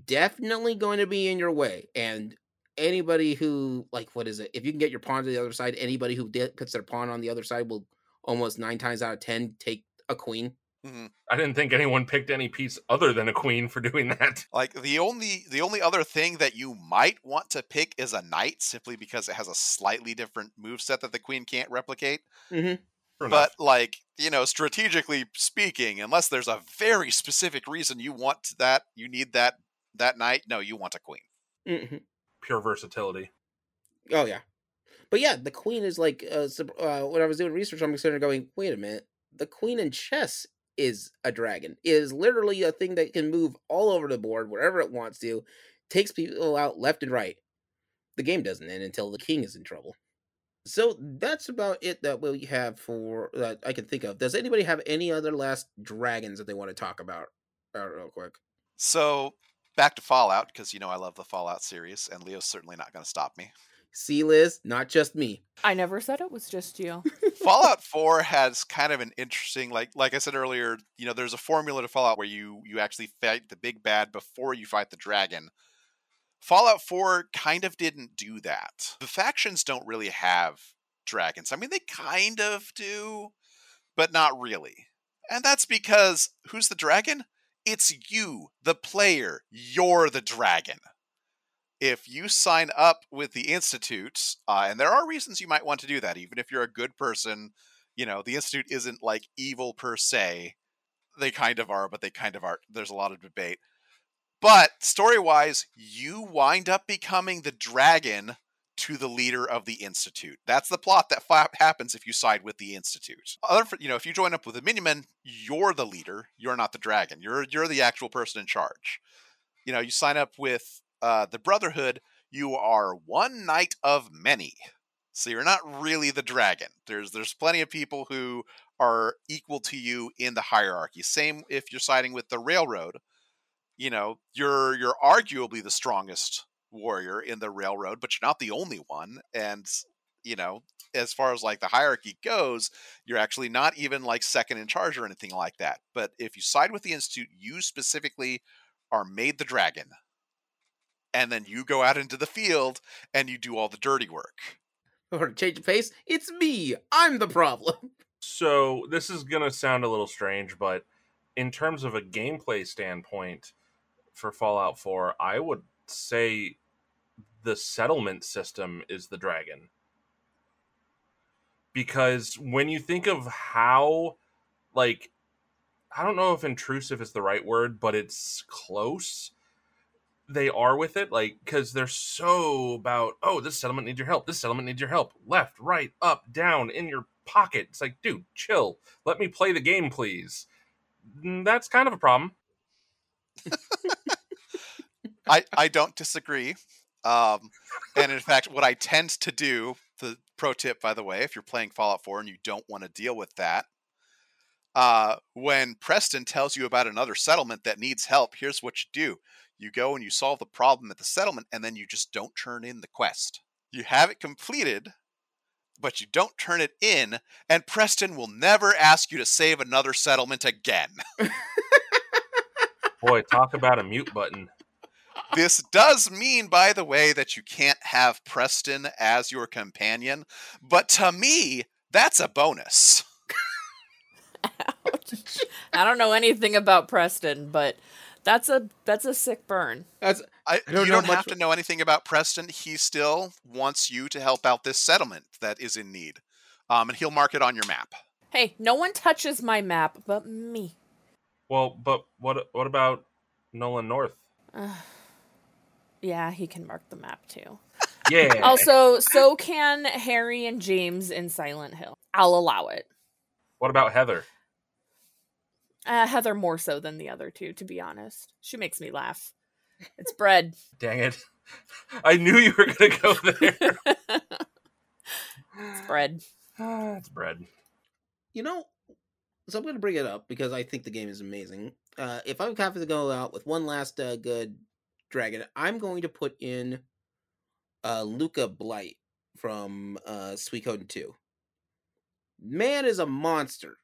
definitely going to be in your way, and anybody who like what is it? If you can get your pawn to the other side, anybody who puts their pawn on the other side will almost nine times out of ten take a queen. Mm-hmm. I didn't think anyone picked any piece other than a queen for doing that. [laughs] Like the only the only other thing that you might want to pick is a knight, simply because it has a slightly different move set that the queen can't replicate. Mm-hmm. But like you know, strategically speaking, unless there's a very specific reason you want that, you need that that knight. No, you want a queen. Mm-hmm. Pure versatility. Oh yeah, but yeah, the queen is like uh, uh, when I was doing research, I'm sitting going, wait a minute, the queen in chess is a dragon. It is literally a thing that can move all over the board wherever it wants to, takes people out left and right. The game doesn't end until the king is in trouble. So that's about it that we have for that I can think of. Does anybody have any other last dragons that they want to talk about? Uh, real quick. So back to Fallout because you know I love the Fallout series, and Leo's certainly not going to stop me. See, Liz, not just me. I never said it was just you. [laughs] Fallout 4 has kind of an interesting like like I said earlier, you know, there's a formula to Fallout where you you actually fight the big bad before you fight the dragon. Fallout 4 kind of didn't do that. The factions don't really have dragons. I mean, they kind of do, but not really. And that's because who's the dragon? It's you, the player. You're the dragon if you sign up with the institute uh, and there are reasons you might want to do that even if you're a good person you know the institute isn't like evil per se they kind of are but they kind of aren't there's a lot of debate But story wise, you wind up becoming the dragon to the leader of the institute. That's the plot that happens if you side with the institute. Other, you know, if you join up with the Minutemen, you're the leader. You're not the dragon. You're you're the actual person in charge. You know, you sign up with uh, the Brotherhood. You are one knight of many. So you're not really the dragon. There's there's plenty of people who are equal to you in the hierarchy. Same if you're siding with the railroad. You know, you're you're arguably the strongest warrior in the railroad, but you're not the only one. And you know, as far as like the hierarchy goes, you're actually not even like second in charge or anything like that. But if you side with the institute, you specifically are made the dragon. And then you go out into the field and you do all the dirty work. Or change of pace, it's me. I'm the problem. [laughs] So this is gonna sound a little strange, but in terms of a gameplay standpoint for Fallout 4, I would say the settlement system is the dragon. Because when you think of how like I don't know if intrusive is the right word, but it's close. They are with it, like because they're so about. Oh, this settlement needs your help. This settlement needs your help. Left, right, up, down, in your pocket. It's like, dude, chill. Let me play the game, please. Mm, That's kind of a problem. [laughs] I, I don't disagree. Um, and in fact, what I tend to do, the pro tip, by the way, if you're playing Fallout 4 and you don't want to deal with that, uh, when Preston tells you about another settlement that needs help, here's what you do you go and you solve the problem at the settlement, and then you just don't turn in the quest. You have it completed, but you don't turn it in, and Preston will never ask you to save another settlement again. [laughs] Boy, talk about a mute button. this does mean, by the way, that you can't have Preston as your companion, but to me, that's a bonus. [laughs] Ouch. I don't know anything about Preston, but that's a that's a sick burn. That's I, I don't you don't have to know anything about Preston. He still wants you to help out this settlement that is in need, um, and he'll mark it on your map. Hey, no one touches my map but me. Well, but what what about Nolan North? [sighs] Yeah, he can mark the map too. [laughs] Yeah. Also, so can Harry and James in Silent Hill. I'll allow it. what about Heather? Uh, Heather more so than the other two, to be honest. She makes me laugh. It's bread. [laughs] [laughs] Dang it. I knew you were going to go there. [laughs] It's bread. Ah, [sighs] it's bread. you know, so I'm going to bring it up because I think the game is amazing. Uh, if I have to go out with one last uh, good dragon, I'm going to put in uh, Luca Blight from uh, Suikoden 2. Man is a monster.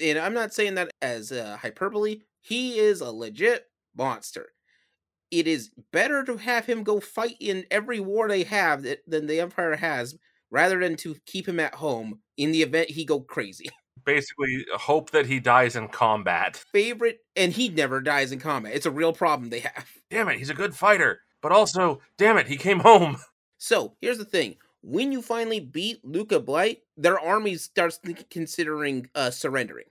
And I'm not saying that as uh, hyperbole. He is a legit monster. It is better to have him go fight in every war they have that, than the Empire has, rather than to keep him at home in the event he go crazy. [laughs] Basically, hope that he dies in combat. favorite, and he never dies in combat. It's a real problem they have. Damn it, he's a good fighter. But also, damn it, he came home. [laughs] So here's the thing: when you finally beat Luca Blight, their army starts considering uh, surrendering,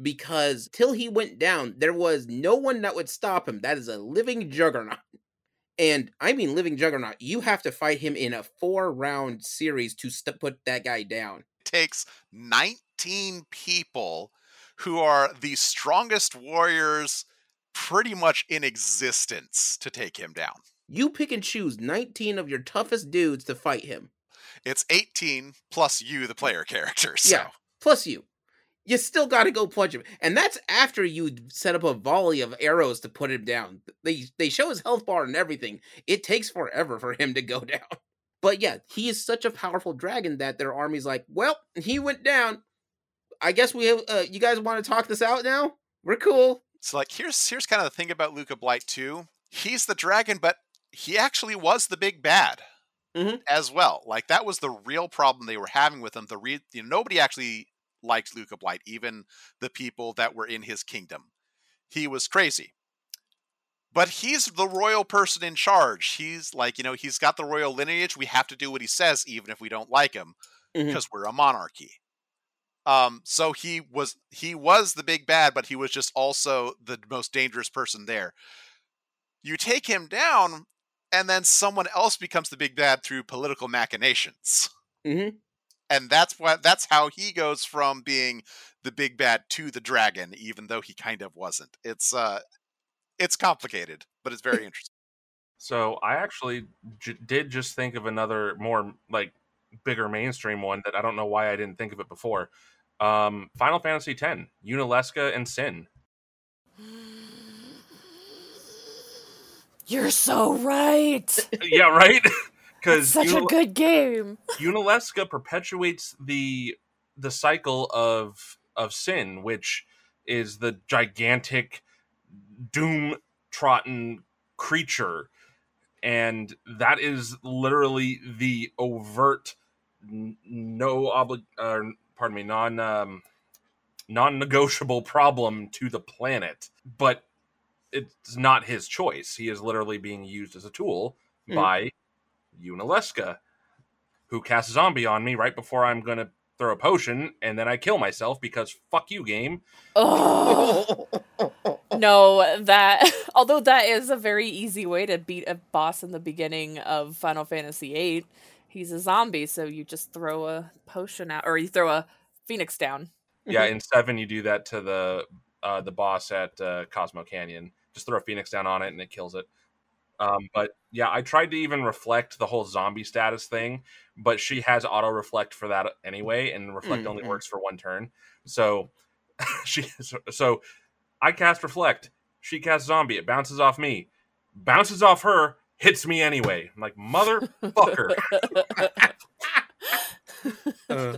because till he went down, there was no one that would stop him. That is a living juggernaut, and I mean living juggernaut. You have to fight him in a four-round series to st- put that guy down. It takes 19 people who are the strongest warriors pretty much in existence to take him down. You pick and choose 19 of your toughest dudes to fight him. It's 18 plus you, the player character. [laughs] So. Yeah. plus you. You still got to go punch him, and that's after you set up a volley of arrows to put him down. They they show his health bar and everything. It takes forever for him to go [laughs] down. But yeah, he is such a powerful dragon that their army's like, well, he went down. I guess we have. Uh, you guys want to talk this out now? We're cool. So like here's here's kind of the thing about Luca Blight too. He's the dragon, but he actually was the big bad Mhm. as well. Like that was the real problem they were having with him. The re- you know, nobody actually liked Luca Blight, even the people that were in his kingdom. He was crazy. But he's the royal person in charge. He's like, you know, he's got the royal lineage. We have to do what he says, even if we don't like him, because we're a monarchy. Um, so he was he was the big bad, but he was just also the most dangerous person there. You take him down, and then someone else becomes the big bad through political machinations. hmm And that's what that's how he goes from being the big bad to the dragon, even though he kind of wasn't. It's uh it's complicated, but it's very [laughs] interesting. So I actually j- did just think of another more like bigger mainstream one that I don't know why I didn't think of it before. Um, Final Fantasy X, Yunalesca and Sin. You're so right. [laughs] yeah, right. [laughs] Because such a good game. Yunalesca perpetuates the the cycle of of sin, which is the gigantic doom trodden creature, and that is literally the overt no obli- uh, pardon me non um, non negotiable problem to the planet, but it's not his choice. He is literally being used as a tool Mhm. by Yunalesca, who casts a zombie on me right before I'm gonna throw a potion, and then I kill myself because fuck you, game. Oh [laughs] no, that [laughs] although that is a very easy way to beat a boss in the beginning of Final Fantasy VIII. He's a zombie, so you just throw a potion out, or you throw a phoenix down. Yeah, [laughs] in seven you do that to the uh, the boss at uh, Cosmo Canyon. Just throw a phoenix down on it and it kills it. Um, but yeah, I tried to even reflect the whole zombie status thing, but she has auto reflect for that anyway, and reflect only Mhm. works for one turn. So [laughs] she so, so I cast reflect. She casts zombie. It bounces off me, bounces off her, hits me anyway. I'm like motherfucker. [laughs] Uh,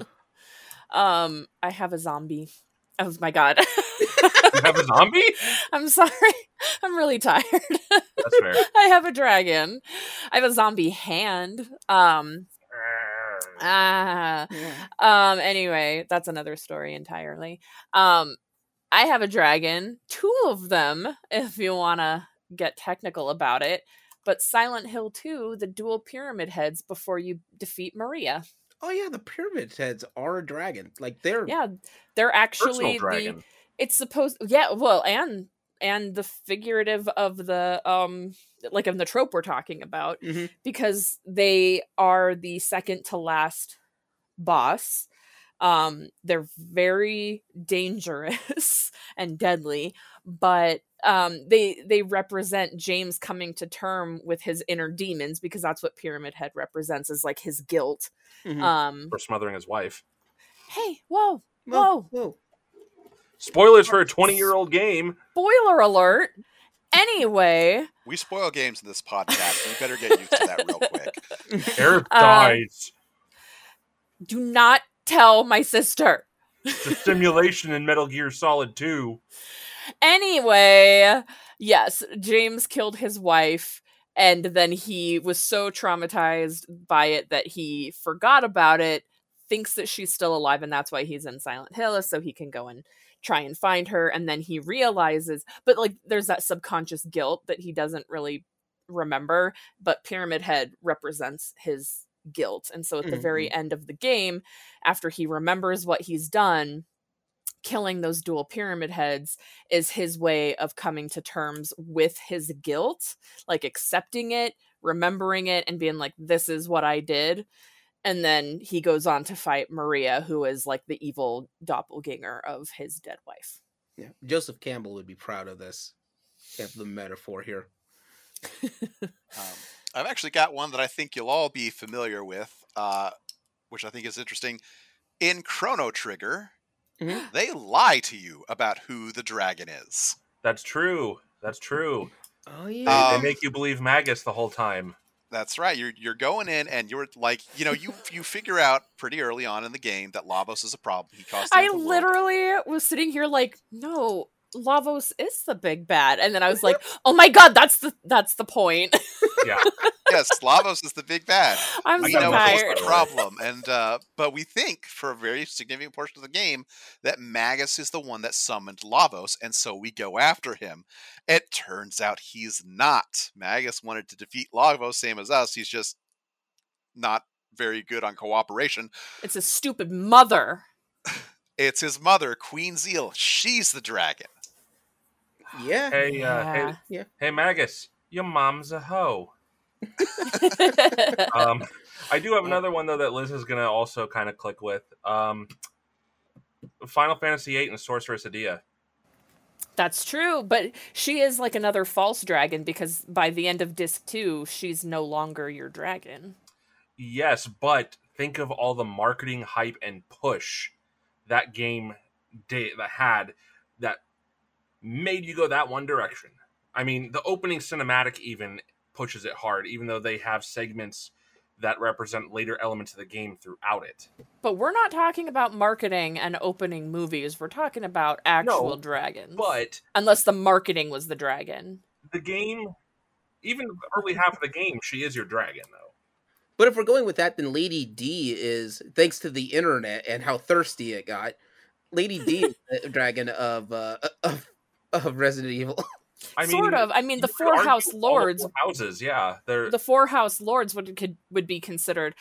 um, I have a zombie. Oh my god. [laughs] you have a zombie? [laughs] I'm sorry. [laughs] I'm really tired. That's fair. [laughs] I have a dragon. I have a zombie hand. Um ah yeah. um anyway, that's another story entirely. Um I have a dragon, two of them if you want to get technical about it. But Silent Hill 2, the dual pyramid heads before you defeat Maria. Oh yeah, the pyramid heads are a dragon. Like they're Yeah, they're actually Personal the dragon. It's supposed yeah well and and the figurative of the um like in the trope we're talking about Mhm. because they are the second to last boss um they're very dangerous [laughs] and deadly but um they they represent James coming to term with his inner demons because that's what pyramid head represents is like his guilt Mhm. um for smothering his wife. hey whoa Whoa, whoa whoa. Spoilers for a 20 year old game. spoiler alert anyway We spoil games in this podcast. We better get used to that real [laughs] quick. Eric Um, dies. do not tell my sister It's a simulation in Metal Gear Solid 2. anyway yes james killed his wife and then he was so traumatized by it that he forgot about it thinks that she's still alive and that's why he's in silent hill so he can go and try and find her and then he realizes but like there's that subconscious guilt that he doesn't really remember but pyramid head represents his guilt. And so at the very mm-hmm. end of the game after he remembers what he's done killing those dual pyramid heads is his way of coming to terms with his guilt like accepting it remembering it and being like this is what i did and then he goes on to fight maria who is like the evil doppelganger of his dead wife Yeah. Joseph Campbell would be proud of this. Of the metaphor here. [laughs] Um, I've actually got one that I think you'll all be familiar with, uh, which I think is interesting. In Chrono Trigger, Mhm. [gasps] they lie to you about who the dragon is. That's true. That's true. Oh They, yeah. they Um, make you believe Magus the whole time. That's right. You're you're going in and you're like, you know, you you figure out pretty early on in the game that Lavos is a problem. He caused the i literally was sitting here like no lavos is the big bad and then i was like [laughs] oh my god that's the that's the point Yeah. [laughs] yes, Lavos is the big bad. i'm we so know tired he's the problem, and uh, but we think for a very significant portion of the game that Magus is the one that summoned Lavos, and so we go after him. It turns out he's not. Magus wanted to defeat Lavos, same as us. He's just not very good on cooperation. it's a stupid mother [laughs] It's his mother, Queen Zeal. She's the dragon. Yeah. Hey, uh, hey, Yeah. Yeah. hey, Magus. Your mom's a hoe. [laughs] Um, I do have another one though that Liz is gonna also kind of click with. Um, Final Fantasy VIII and Sorceress Edea. That's true, but she is like another false dragon because by the end of disc 2, she's no longer your dragon. Yes, but think of all the marketing hype and push that game did that had that made you go that one direction. I mean, the opening cinematic even pushes it hard, even though they have segments that represent later elements of the game throughout it. But we're not talking about marketing and opening movies. We're talking about actual No, dragons. But unless the marketing was the dragon. the game, even the early half of the game, she is your dragon, though. But if we're going with that, then Lady D is thanks to the internet and how thirsty it got. Lady D is [laughs] the dragon of uh, of of Resident Evil. [laughs] I mean, sort of. I mean, the four house lords, four houses, yeah, they're the four house lords would could would be considered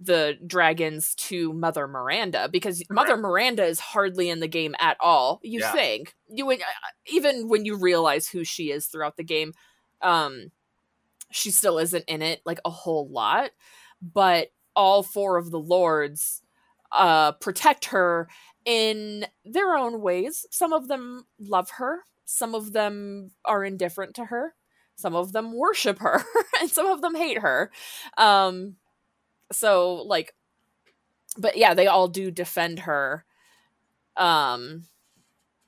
the dragons to Mother Miranda because Mother Miranda is hardly in the game at all. You Yeah. think you would uh, even when you realize who she is throughout the game, um, she still isn't in it like a whole lot. But all four of the lords uh protect her in their own ways. Some of them love her, some of them are indifferent to her, some of them worship her, [laughs] and some of them hate her. Um so like but yeah, they all do defend her. Um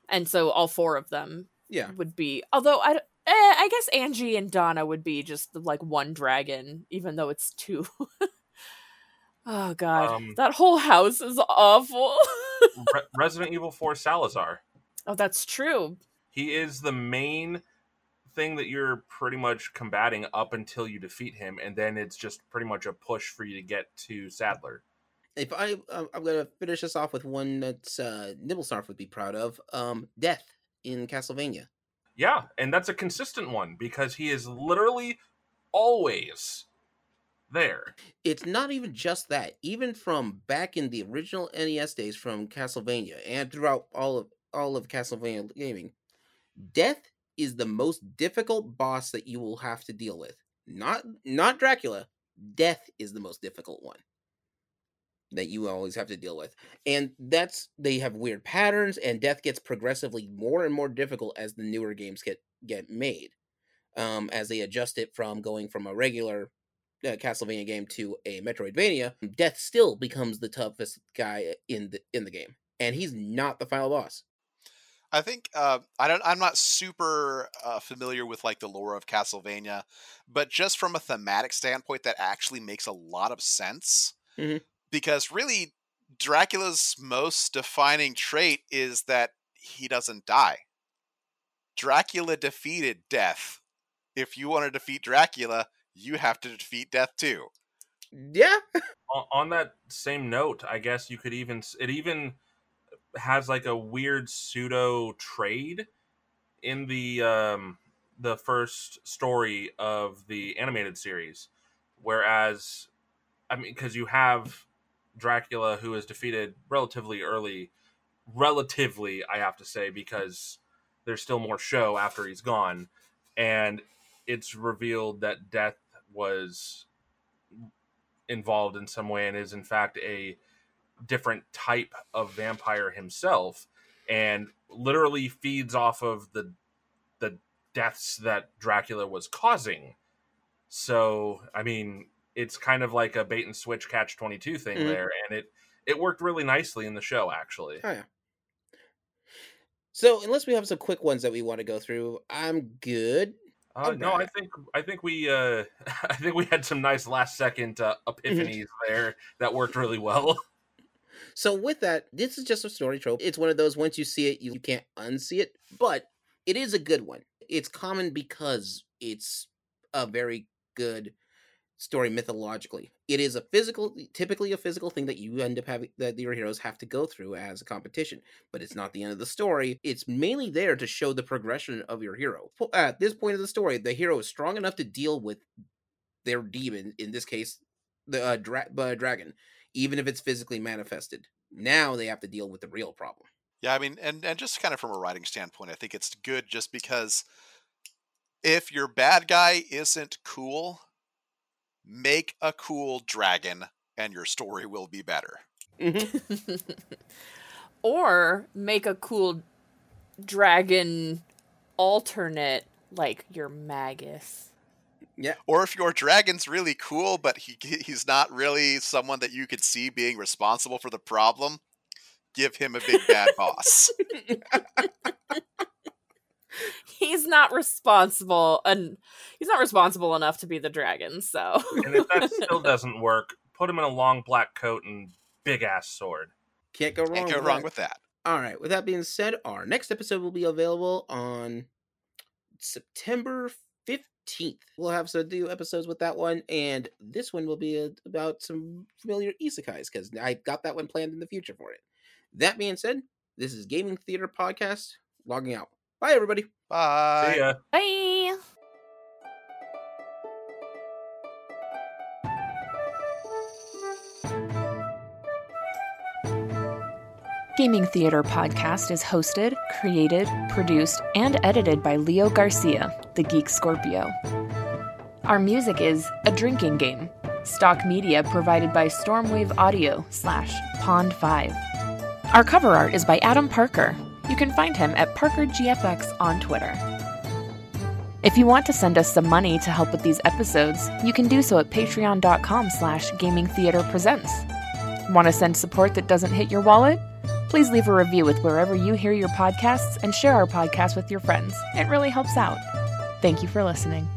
and so all four of them yeah, would be although i eh, I guess Angie and Donna would be just like one dragon even though it's two. [laughs] oh god. Um, that whole house is awful. [laughs] Re- Resident Evil 4 Salazar. oh, that's true. He is the main thing that you're pretty much combating up until you defeat him, and then it's just pretty much a push for you to get to Saddler. if I um, I'm gonna finish this off with one that's uh, Nibblesnarf would be proud of. Um, Death in Castlevania. Yeah, and that's a consistent one because he is literally always there. It's not even just that. Even from back in the original NES days, from Castlevania and throughout all of all of Castlevania gaming, Death is the most difficult boss that you will have to deal with. Not not Dracula. Death is the most difficult one that you always have to deal with. And that's they have weird patterns and death gets progressively more and more difficult as the newer games get get made. Um as they adjust it from going from a regular uh, Castlevania game to a Metroidvania, Death still becomes the toughest guy in the in the game, and he's not the final boss. I think uh, I don't. I'm not super uh, familiar with like the lore of Castlevania, but just from a thematic standpoint, that actually makes a lot of sense. Mhm. Because really, Dracula's most defining trait is that he doesn't die. Dracula defeated death. If you want to defeat Dracula, you have to defeat death too. Yeah, [laughs] on, on that same note, I guess you could even it even has like a weird pseudo trade in the um the first story of the animated series. Whereas I mean cuz you have Dracula who is defeated relatively early relatively I have to say because there's still more show after he's gone. And it's revealed that death was involved in some way and is in fact a different type of vampire himself and literally feeds off of the the deaths that Dracula was causing. So, I mean, it's kind of like a bait and switch catch 22 thing Mhm. there and it it worked really nicely in the show actually. oh yeah. So unless we have some quick ones that we want to go through, I'm good. Uh, no, I think I think we uh [laughs] I think we had some nice last second uh, epiphanies there that worked really well. [laughs] So with that, this is just a story trope. It's one of those once you see it, you, can't unsee it, but it is a good one. It's common because it's a very good story mythologically. It is a physical, typically a physical thing that you end up having that your heroes have to go through as a competition, but it's not the end of the story. It's mainly there to show the progression of your hero. At this point of the story, the hero is strong enough to deal with their demon, in this case, the uh, dra- uh, dragon, even if it's physically manifested. Now they have to deal with the real problem. Yeah, I mean, and and just kind of from a writing standpoint, I think it's good just because If your bad guy isn't cool, make a cool dragon and your story will be better. Mhm. [laughs] or make a cool dragon alternate like your magus. Yeah. Or if your dragon's really cool, but he he's not really someone that you could see being responsible for the problem, give him a big bad boss. He's not responsible and he's not responsible enough to be the dragon, so And if that still doesn't work, put him in a long black coat and big ass sword. Can't go wrong. Can't go with wrong that. with that. All right. With that being said, our next episode will be available on September 15th. We'll have some new episodes with that one, and this one will be uh about some familiar isekais because I got that one planned in the future for it. That being said, this is Gaming Theater Podcast logging out. Bye, everybody. Bye. See ya. bye. Gaming Theater Podcast is hosted, created, produced, and edited by Leo Garcia, the Geek Scorpio. Our music is A Drinking Game, stock media provided by Stormwave Audio slash Pond 5. Our cover art is by Adam Parker. You can find him at ParkerGFX on Twitter. If you want to send us some money to help with these episodes, you can do so at patreon.com slash gamingtheaterpresents. Want to send support that doesn't hit your wallet? Please leave a review with wherever you hear your podcasts and share our podcast with your friends. It really helps out. Thank you for listening.